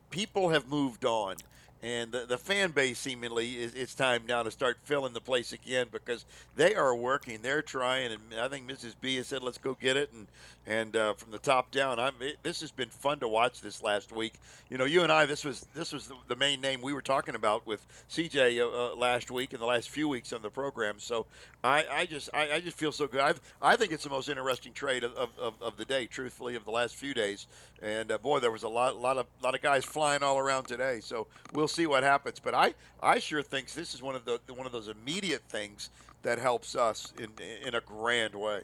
people have moved on. And the, the fan base seemingly is it's time now to start filling the place again because they are working, they're trying, and I think Mrs. B has said let's go get it, and and uh, from the top down, I'm it, this has been fun to watch this last week. You know, you and I, this was this was the, main name we were talking about with CJ uh, uh, last week and the last few weeks on the program. So I, I just I, I just feel so good. I've, I think it's the most interesting trade of, of, of, of the day, truthfully, of the last few days. And uh, boy, there was a lot lot of lot of guys flying all around today. So we'll see what happens. But I I sure think this is one of the one of those immediate things that helps us in in a grand way.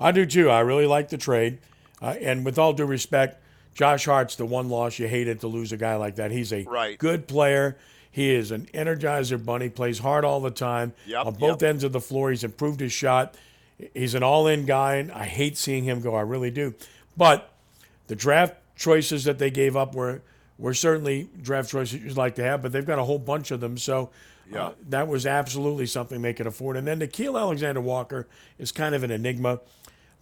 I do too. I really like the trade. Uh, and with all due respect, Josh Hart's the one loss you hated to lose a guy like that. He's a Right. good player. He is an energizer bunny, plays hard all the time Yep, on both yep. ends of the floor. He's improved his shot. He's an all in guy, and I hate seeing him go. I really do. But the draft choices that they gave up were, were certainly draft choices you'd like to have, but they've got a whole bunch of them. So Yeah. uh, that was absolutely something they could afford. And then Nickeil Alexander Walker is kind of an enigma,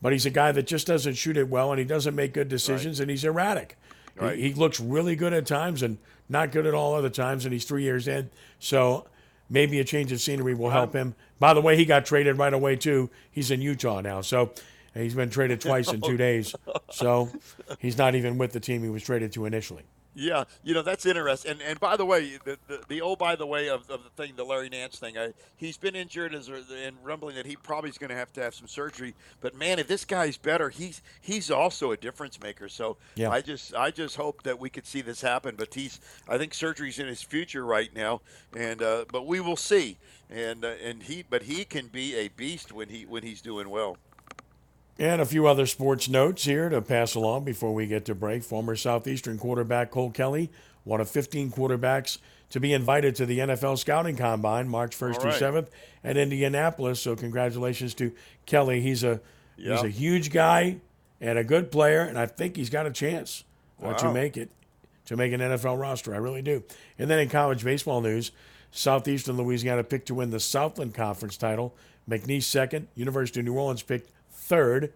but he's a guy that just doesn't shoot it well and he doesn't make good decisions and he's erratic. He- Right. He, looks really good at times and not good at all other times, and he's three years in. So maybe a change of scenery will help him. By the way, he got traded right away, too. He's in Utah now. So he's been traded twice in two days. So he's not even with the team he was traded to initially. Yeah, you know that's interesting. And and by the way, the the, the oh by the way of, of the thing, the Larry Nance thing, I, he's been injured as and rumbling that he probably is going to have to have some surgery. But man, if this guy's better, he's he's also a difference maker. So Yeah. I just I just hope that we could see this happen. But he's I think surgery's in his future right now, and uh, but we will see. And uh, and he but he can be a beast when he when he's doing well. And a few other sports notes here to pass along before we get to break. Former Southeastern quarterback Cole Kelly, one of 15 quarterbacks to be invited to the NFL Scouting Combine March 1st All through right. 7th at Indianapolis. So congratulations to Kelly. He's a he's a huge guy and a good player, and I think he's got a chance uh, to make it to make an NFL roster. I really do. And then in college baseball news, Southeastern Louisiana picked to win the Southland Conference title. McNeese second. University of New Orleans picked third.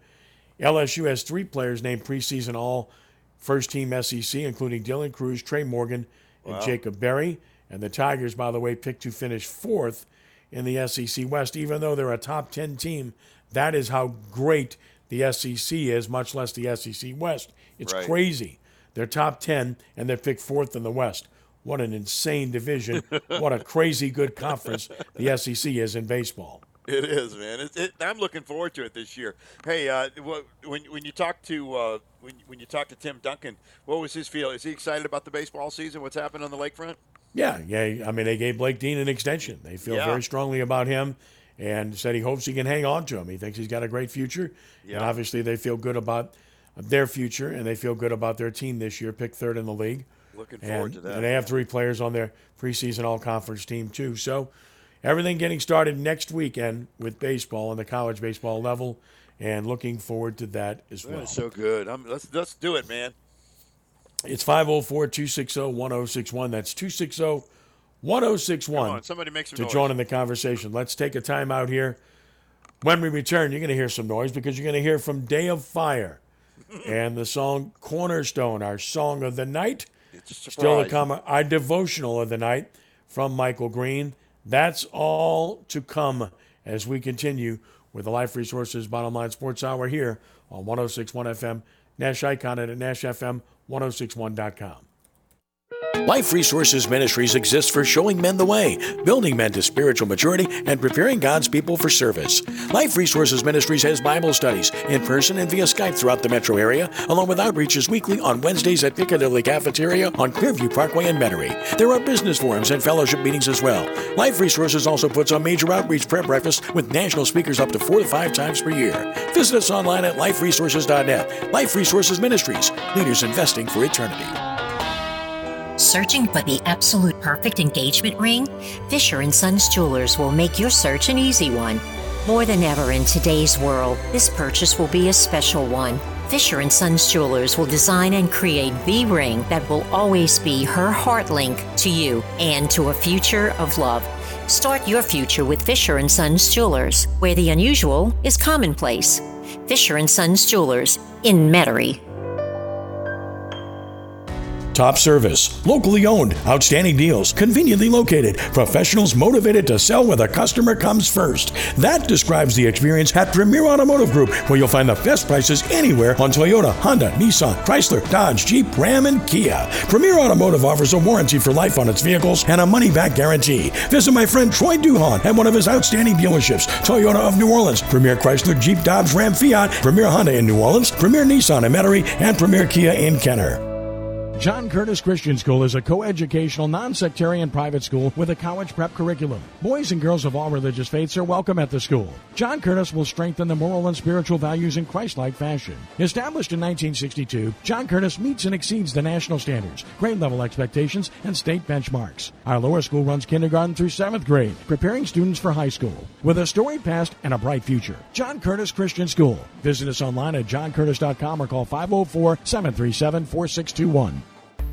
LSU has three players named preseason All First Team SEC, including Dylan Crews, Tre' Morgan, and Wow. Jacob Berry. And the Tigers, by the way, picked to finish fourth in the SEC West, even though they're a top 10 team. That is how great the SEC is, much less the SEC West. It's Right. crazy. They're top 10, and they're picked fourth in the West. What an insane division. what a crazy good conference the SEC is in baseball. It is, man. It, it, I'm looking forward to it this year. Hey, uh, what, when when you talk to uh, when when you talk to Tim Duncan, what was his feel? Is he excited about the baseball season? What's happened on the lakefront? Yeah, yeah. I mean, they gave Blake Dean an extension. They feel Yeah. very strongly about him and said he hopes he can hang on to him. He thinks he's got a great future. And obviously, they feel good about their future and they feel good about their team this year, picked third in the league. Looking forward And, to that. and they have three players on their preseason all conference team, too. So everything getting started next weekend with baseball on the college baseball level and looking forward to that as well. so good. I'm, let's let's do it, man. It's 504 260 1061. That's 260 1061 Come on, somebody make some to noise. join in the conversation. Let's take a time out here. When we return, you're going to hear some noise because you're going to hear from Day of Fire and the song Cornerstone, our song of the night. It's a Still to come, our devotional of the night from Michael Green. That's all to come as we continue with the Life Resources Bottom Line Sports Hour here on 1061 FM, Nash Icon, at NashFM1061.com. Life Resources Ministries exists for showing men the way, building men to spiritual maturity, and preparing God's people for service. Life Resources Ministries has Bible studies in person and via Skype throughout the metro area, along with outreaches weekly on Wednesdays at Piccadilly Cafeteria on Clearview Parkway in Metairie. There are business forums and fellowship meetings as well. Life Resources also puts on major outreach prayer breakfasts with national speakers up to four to five times per year. Visit us online at liferesources.net. Life Resources Ministries, leaders investing for eternity. Searching for the absolute perfect engagement ring? Fisher & Sons Jewelers will make your search an easy one. More than ever in today's world, this purchase will be a special one. Fisher & Sons Jewelers will design and create the ring that will always be her heart link to you and to a future of love. Start your future with Fisher & Sons Jewelers, where the unusual is commonplace. Fisher & Sons Jewelers in Metairie. Top service, locally owned, outstanding deals, conveniently located, professionals motivated to sell where the customer comes first. That describes the experience at Premier Automotive Group, where you'll find the best prices anywhere on Toyota, Honda, Nissan, Chrysler, Dodge, Jeep, Ram, and Kia. Premier Automotive offers a warranty for life on its vehicles and a money back guarantee. Visit my friend Troy Duhon at one of his outstanding dealerships Toyota of New Orleans, Premier Chrysler, Jeep, Dodge, Ram, Fiat, Premier Honda in New Orleans, Premier Nissan in Metairie, and Premier Kia in Kenner. John Curtis Christian School is a coeducational, non-sectarian private school with a college prep curriculum. Boys and girls of all religious faiths are welcome at the school. John Curtis will strengthen the moral and spiritual values in Christ-like fashion. Established in 1962, John Curtis meets and exceeds the national standards, grade level expectations, and state benchmarks. Our lower school runs kindergarten through seventh grade, preparing students for high school. With a storied past and a bright future, John Curtis Christian School. Visit us online at johncurtis.com or call 504 737 4621.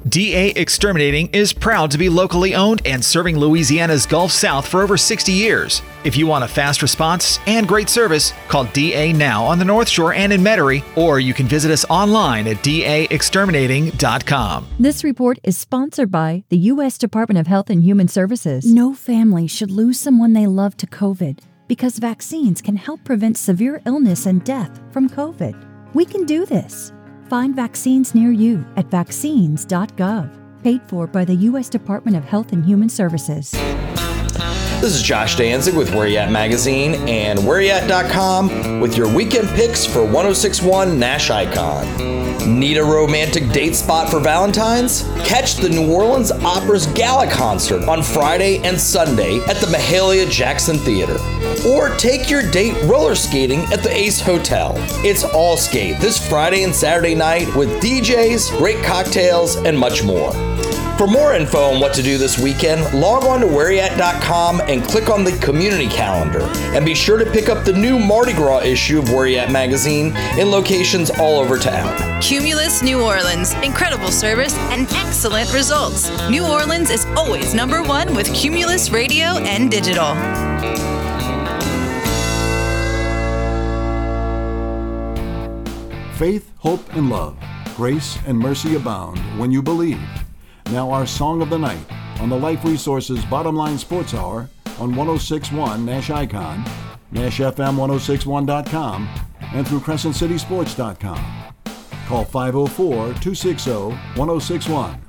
DA Exterminating is proud to be locally owned and serving Louisiana's Gulf South for over 60 years. If you want a fast response and great service, call DA now on the North Shore and in Metairie, or you can visit us online at daexterminating.com. This report is sponsored by the U.S. Department of Health and Human Services. No family should lose someone they love to COVID because vaccines can help prevent severe illness and death from COVID. We can do this. Find vaccines near you at vaccines.gov. Paid for by the U.S. Department of Health and Human Services. This is Josh Danzig with Where You At Magazine and WhereYat.com with your weekend picks for 1061 Nash Icon. Need a romantic date spot for Valentine's? Catch the New Orleans Opera's Gala concert on Friday and Sunday at the Mahalia Jackson Theater. Or take your date roller skating at the Ace Hotel. It's all skate this Friday and Saturday night with DJs, great cocktails, and much more. For more info on what to do this weekend, log on to whereyat.com and click on the community calendar. And be sure to pick up the new Mardi Gras issue of Where You At magazine in locations all over town. Cumulus New Orleans. Incredible service and excellent results. New Orleans is always number one with Cumulus Radio and Digital. Faith, hope, and love. Grace and mercy abound when you believe. Now, our song of the night on the Life Resources Bottom Line Sports Hour on 1061 Nash Icon, NashFM1061.com, and through CrescentCitySports.com. Call 504 260 1061.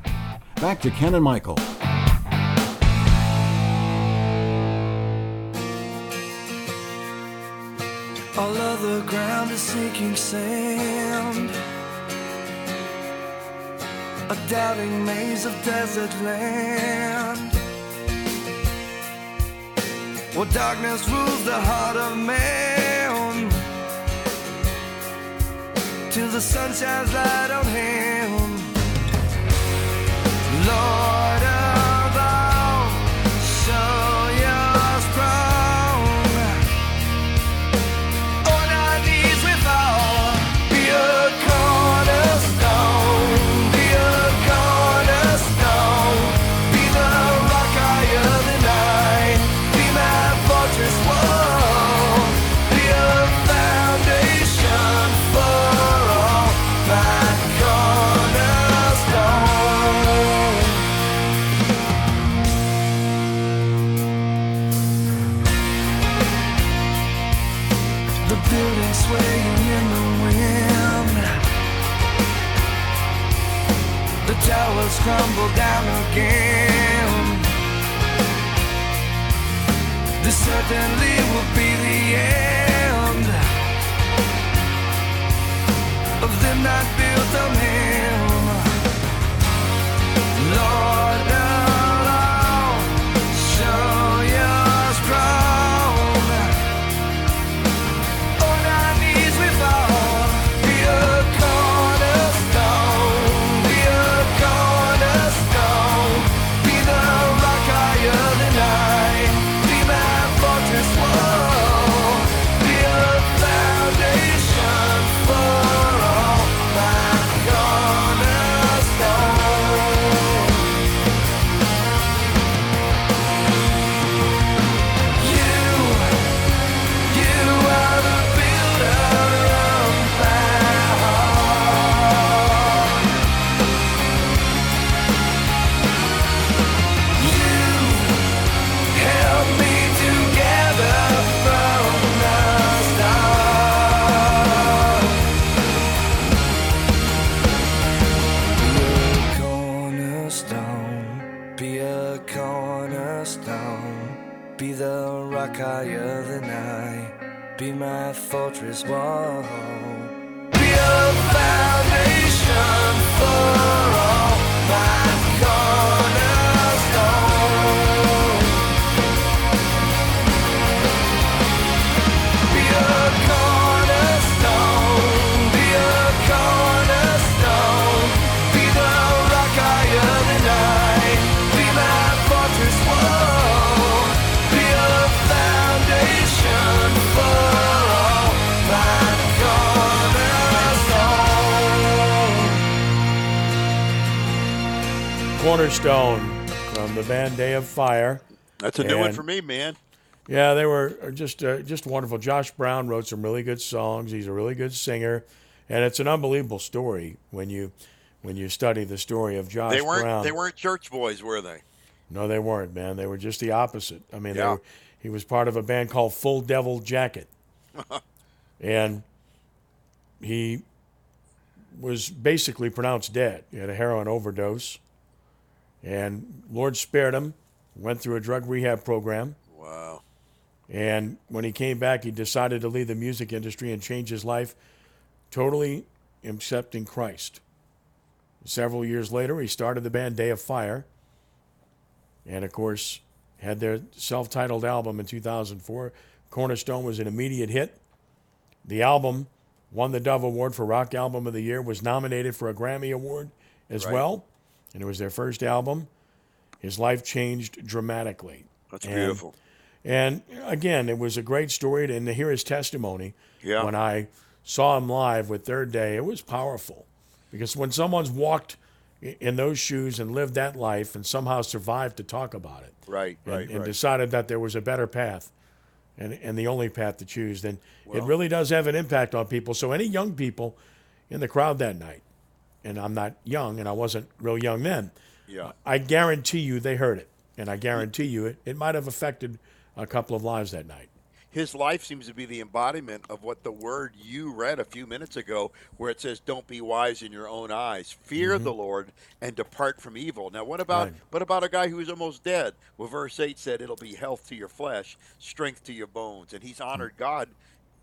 Back to Ken and Michael. All of the ground is sinking sand. A doubting maze of desert land. Where darkness rules the heart of man. Till the sun shines light on him. Lord of Fire. That's a new one for me, man. Yeah, they were just uh, just wonderful. Josh Brown wrote some really good songs. He's a really good singer, and it's an unbelievable story when you when you study the story of Josh They weren't Brown. they weren't church boys, were they? No, they weren't, man. They were just the opposite. I mean, they Yeah. were, he was part of a band called Full Devil Jacket, and he was basically pronounced dead. He had a heroin overdose. And Lord spared him, went through a drug rehab program. Wow. And when he came back, he decided to leave the music industry and change his life, totally accepting Christ. Several years later, he started the band Day of Fire. And of course, had their self titled album in 2004. Cornerstone was an immediate hit. The album won the Dove Award for Rock Album of the Year, was nominated for a Grammy Award as Right. well. And it was their first album. His life changed dramatically. That's And- beautiful. And again, it was a great story, and to hear his testimony Yeah. when I saw him live with Third Day, it was powerful. Because when someone's walked in those shoes and lived that life and somehow survived to talk about it, Right, and, right, and right. decided that there was a better path and, and the only path to choose, then it really does have an impact on people. So, any young people in the crowd that night, and I'm not young and I wasn't real young then, Yeah. I guarantee you they heard it. And I guarantee you it, it might have affected a couple of lives that night. His life seems to be the embodiment of what the word you read a few minutes ago, where it says, "Don't be wise in your own eyes. Fear the Lord and depart from evil." Now, what about Mm-hmm. Right. what about a guy who is almost dead? Well, verse eight said, "It'll be health to your flesh, strength to your bones," and he's honored God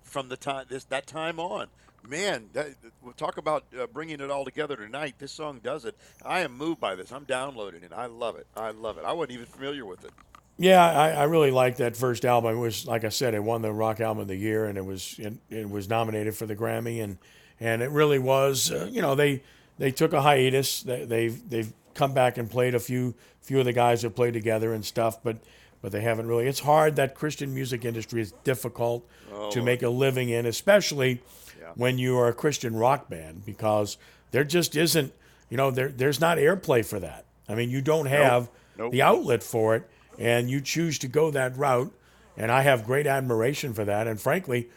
from the time this that time on. Man, that, we'll talk about uh, bringing it all together tonight. This song does it. I am moved by this. I'm downloading it. I love it. I love it. I wasn't even familiar with it. Yeah, I, I really liked that first album. It was like I said, it won the Rock Album of the Year, and it was it, it was nominated for the Grammy, and and it really was. Uh, you know, they they took a hiatus. They, they've they've come back and played a few few of the guys that played together and stuff, but but they haven't really. It's hard. That Christian music industry is difficult Oh, to make a living in, especially. When you are a Christian rock band, because there just isn't. You know, there there's not airplay for that. I mean, you don't have Nope. the outlet for it, and you choose to go that route. And I have great admiration for that. And frankly,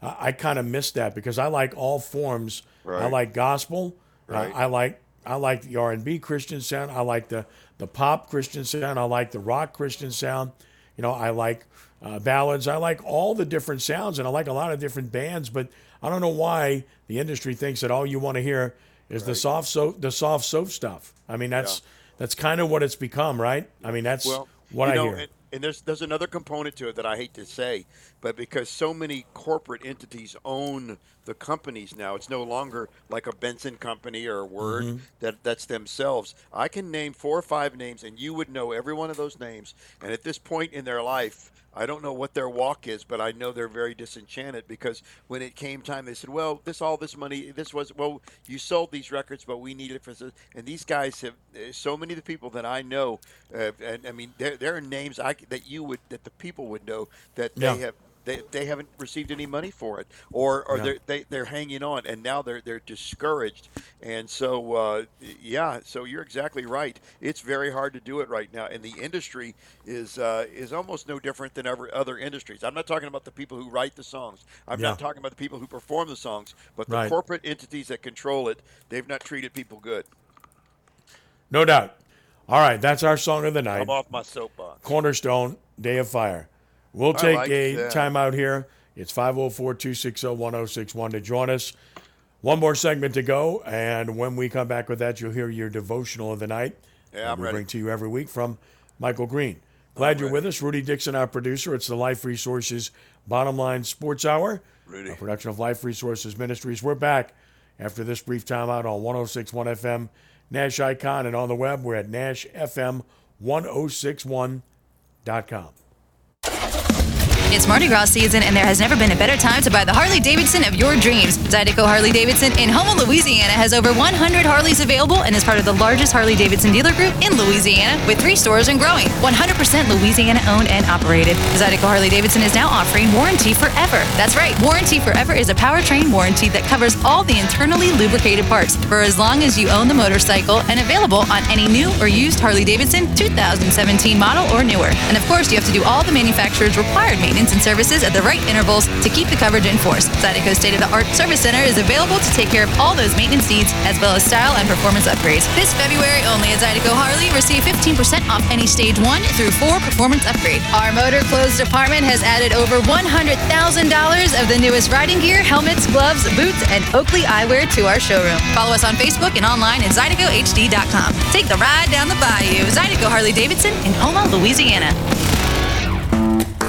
I, I kind of miss that because I like all forms. I like gospel. I- Right. I like I like the R and B Christian sound. I like the the pop Christian sound. I like the rock Christian sound. You know, I like uh, ballads. I like all the different sounds, and I like a lot of different bands. But I don't know why the industry thinks that all you want to hear is the soft so the soft soap stuff. I mean, that's that's kind of what it's become, right? I mean, that's well, what you I know, hear. And, and there's there's another component to it that I hate to say, but because so many corporate entities own the companies now, it's no longer like a Benson company or a Word Mhm. that that's themselves. I can name four or five names, and you would know every one of those names. And at this point in their life, I don't know what their walk is, but I know they're very disenchanted because when it came time, they said, "Well, this all this money, this was well, you sold these records, but we need it for." this." And these guys have uh, so many of the people that I know, uh, and I mean, there there are names I that you would that the people would know that they Yeah. have. They, they haven't received any money for it, or or Yeah. they're they, they're hanging on, and now they're they're discouraged, and so uh, yeah, so you're exactly right. It's very hard to do it right now, and the industry is uh, is almost no different than ever other industries. I'm not talking about the people who write the songs. I'm Yeah. not talking about the people who perform the songs, but the Right. corporate entities that control it. They've not treated people good. No doubt. All right, that's our song of the night. I'm off my soapbox. Cornerstone, Day of Fire. We'll take like a that. time out here. It's 504 260 1061 to join us. One more segment to go, and when we come back with that, you'll hear your devotional of the night. Yeah, I'm we ready. bring to you every week from Michael Green. Glad you're with us. Rudy Dixon, our producer. It's the Life Resources Bottom Line Sports Hour, Rudy. a production of Life Resources Ministries. We're back after this brief timeout on 1061 FM, Nash Icon, and on the web, we're at NashFM1061.com. It's Mardi Gras season, and there has never been a better time to buy the Harley Davidson of your dreams. Zydeco Harley Davidson in Houma, Louisiana has over 100 Harleys available and is part of the largest Harley Davidson dealer group in Louisiana with three stores and growing. 100% Louisiana owned and operated. Zydeco Harley Davidson is now offering Warranty Forever. That's right, Warranty Forever is a powertrain warranty that covers all the internally lubricated parts for as long as you own the motorcycle and available on any new or used Harley Davidson 2017 model or newer. And of course, you have to do all the manufacturer's required maintenance maintenance and services at the right intervals to keep the coverage in force. Zydeco's state-of-the-art service center is available to take care of all those maintenance needs, as well as style and performance upgrades. This February only at Zydeco Harley, receive 15% off any stage one through four performance upgrade. Our motor clothes department has added over $100,000 of the newest riding gear, helmets, gloves, boots, and Oakley eyewear to our showroom. Follow us on Facebook and online at ZydecoHD.com. Take the ride down the bayou. Zydeco Harley Davidson in Houma, Louisiana.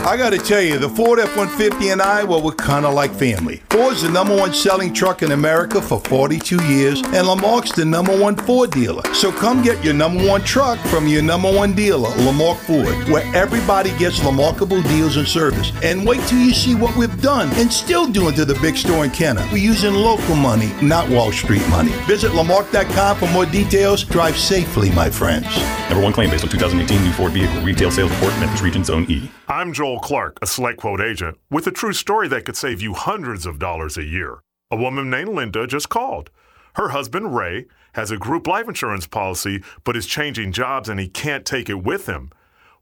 I gotta tell you, the Ford F 150 and I, well, we're kinda like family. Ford's the number one selling truck in America for 42 years, and Lamarque's the number one Ford dealer. So come get your number one truck from your number one dealer, Lamarque Ford, where everybody gets remarkable deals and service. And wait till you see what we've done and still doing to the big store in Kenner. We're using local money, not Wall Street money. Visit Lamarque.com for more details. Drive safely, my friends. Number one claim based on 2018 new Ford vehicle retail sales report, Memphis Region Zone E. I'm Joel Clark, a select quote agent, with a true story that could save you hundreds of dollars a year. A woman named Linda just called. Her husband, Ray, has a group life insurance policy, but is changing jobs and he can't take it with him.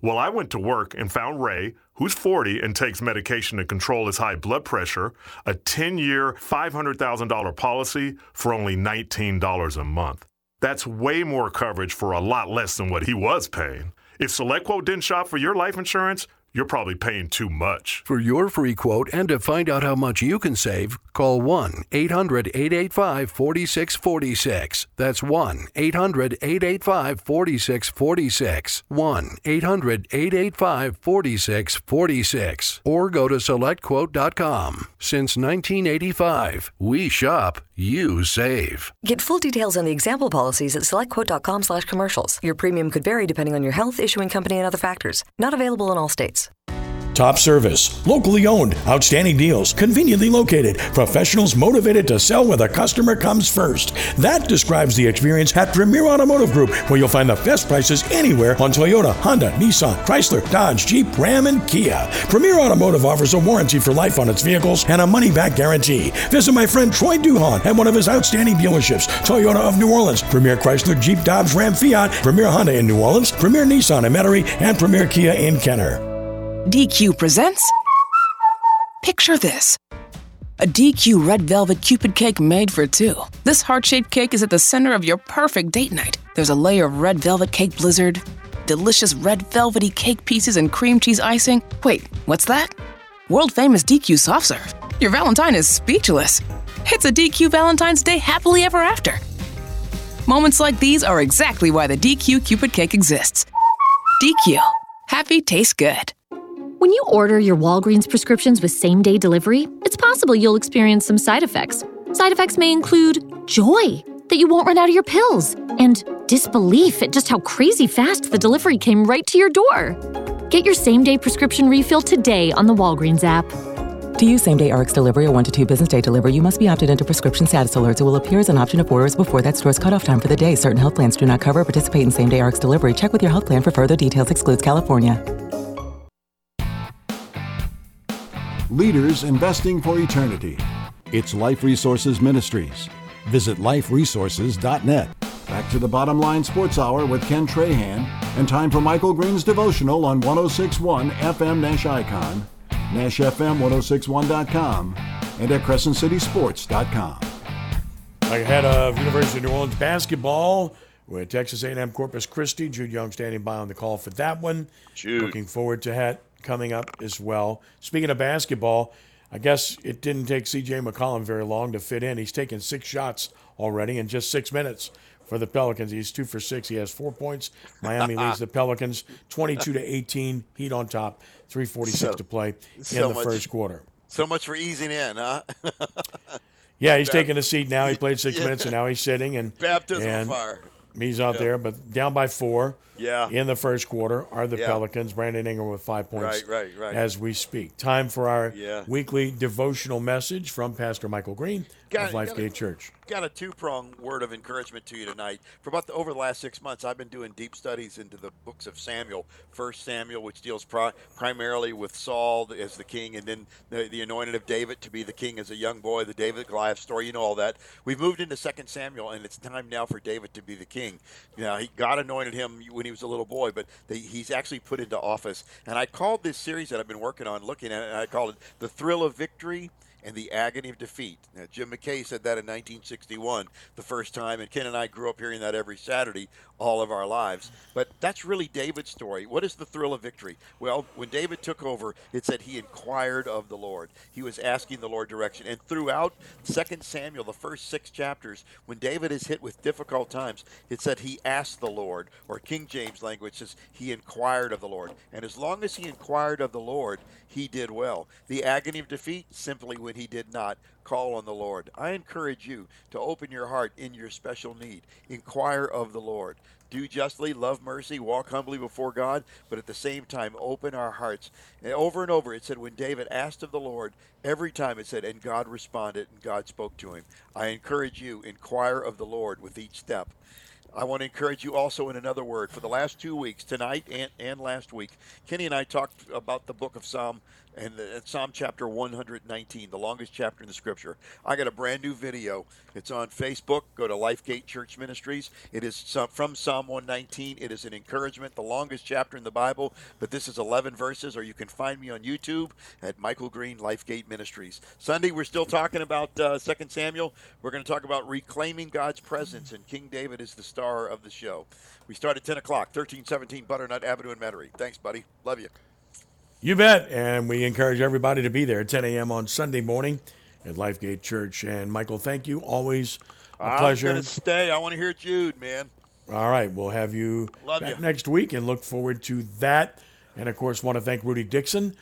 Well, I went to work and found Ray, who's 40 and takes medication to control his high blood pressure, a 10 year, $500,000 policy for only $19 a month. That's way more coverage for a lot less than what he was paying. If SelectQuote didn't shop for your life insurance, you're probably paying too much. For your free quote and to find out how much you can save, call 1 800 885 4646. That's 1 800 885 4646. 1 800 885 4646. Or go to selectquote.com. Since 1985, we shop, you save. Get full details on the example policies at selectquote.com slash commercials. Your premium could vary depending on your health, issuing company, and other factors. Not available in all states. Top service, locally owned, outstanding deals, conveniently located, professionals motivated to sell where the customer comes first. That describes the experience at Premier Automotive Group, where you'll find the best prices anywhere on Toyota, Honda, Nissan, Chrysler, Dodge, Jeep, Ram, and Kia. Premier Automotive offers a warranty for life on its vehicles and a money back guarantee. Visit my friend Troy Duhon at one of his outstanding dealerships Toyota of New Orleans, Premier Chrysler, Jeep, Dodge, Ram, Fiat, Premier Honda in New Orleans, Premier Nissan in Metairie, and Premier Kia in Kenner. DQ presents. Picture this a DQ red velvet cupid cake made for two. This heart shaped cake is at the center of your perfect date night. There's a layer of red velvet cake blizzard, delicious red velvety cake pieces, and cream cheese icing. Wait, what's that? World famous DQ soft serve. Your Valentine is speechless. It's a DQ Valentine's Day happily ever after. Moments like these are exactly why the DQ Cupid cake exists. DQ. Happy tastes good. When you order your Walgreens prescriptions with same day delivery, it's possible you'll experience some side effects. Side effects may include joy that you won't run out of your pills, and disbelief at just how crazy fast the delivery came right to your door. Get your same day prescription refill today on the Walgreens app. To use same day RX delivery or one to two business day delivery, you must be opted into prescription status alerts. It will appear as an option if orders before that store's cutoff time for the day. Certain health plans do not cover or participate in same day RX delivery. Check with your health plan for further details. Excludes California. Leaders Investing for Eternity. It's Life Resources Ministries. Visit liferesources.net. Back to the Bottom Line Sports Hour with Ken Trahan, and time for Michael Green's devotional on 1061 FM Nash Icon, NashFM1061.com, and at CrescentCitySports.com. Like ahead of University of New Orleans basketball with Texas A&M Corpus Christi. Jude Young standing by on the call for that one. Jude. Looking forward to that coming up as well. Speaking of basketball, I guess it didn't take C.J. McCollum very long to fit in. He's taken six shots already in just six minutes for the Pelicans. He's two for six. He has four points. Miami leads the Pelicans 22 to 18. Heat on top. 346 So- to play in so the much- first quarter. So much for easing in, huh? Yeah, he's taking a seat now. He played six Yeah. minutes and now he's sitting and Baptism and fire. He's out Yeah. there, but down by four. Yeah. In the first quarter are the Yeah. Pelicans. Brandon Ingram with five points. Right, right, right. As we speak, time for our Yeah. weekly devotional message from Pastor Michael Green Got of it, got Lifegate. Church. Got a two-pronged word of encouragement to you tonight. For about the, over the last six months, I've been doing deep studies into the books of Samuel. First Samuel, which deals pri- primarily with Saul as the king, and then the, the anointing of David to be the king as a young boy, the David Goliath story. You know all that. We've moved into Second Samuel, and it's time now for David to be the king. Now, he, God anointed him when he he was a little boy, but they, he's actually put into office. And I called this series that I've been working on, looking at it, I called it "The Thrill of Victory." And the agony of defeat. Now, Jim McKay said that in 1961, the first time, and Ken and I grew up hearing that every Saturday all of our lives. But that's really David's story. What is the thrill of victory? Well, when David took over, it said he inquired of the Lord. He was asking the Lord direction. And throughout 2 Samuel, the first six chapters, when David is hit with difficult times, it said he asked the Lord, or King James language says he inquired of the Lord. And as long as he inquired of the Lord, he did well. The agony of defeat, simply he did not call on the Lord. I encourage you to open your heart in your special need. Inquire of the Lord. Do justly, love mercy, walk humbly before God, but at the same time, open our hearts. And over and over, it said, when David asked of the Lord, every time it said, and God responded, and God spoke to him. I encourage you, inquire of the Lord with each step. I want to encourage you also in another word. For the last two weeks, tonight and, and last week, Kenny and I talked about the book of Psalm and the, Psalm chapter 119, the longest chapter in the scripture. I got a brand new video. It's on Facebook. Go to Lifegate Church Ministries. It is from Psalm 119. It is an encouragement, the longest chapter in the Bible, but this is 11 verses, or you can find me on YouTube at Michael Green Lifegate Ministries. Sunday, we're still talking about uh, 2 Samuel. We're going to talk about reclaiming God's presence, and King David is the star of the show. We start at 10 o'clock, 1317 Butternut Avenue in Metairie. Thanks, buddy. Love you. You bet. And we encourage everybody to be there at 10 a.m. on Sunday morning at Lifegate Church. And Michael, thank you. Always a I'm pleasure. I'm going to stay. I want to hear Jude, man. All right. We'll have you Love back you. next week and look forward to that. And of course, want to thank Rudy Dixon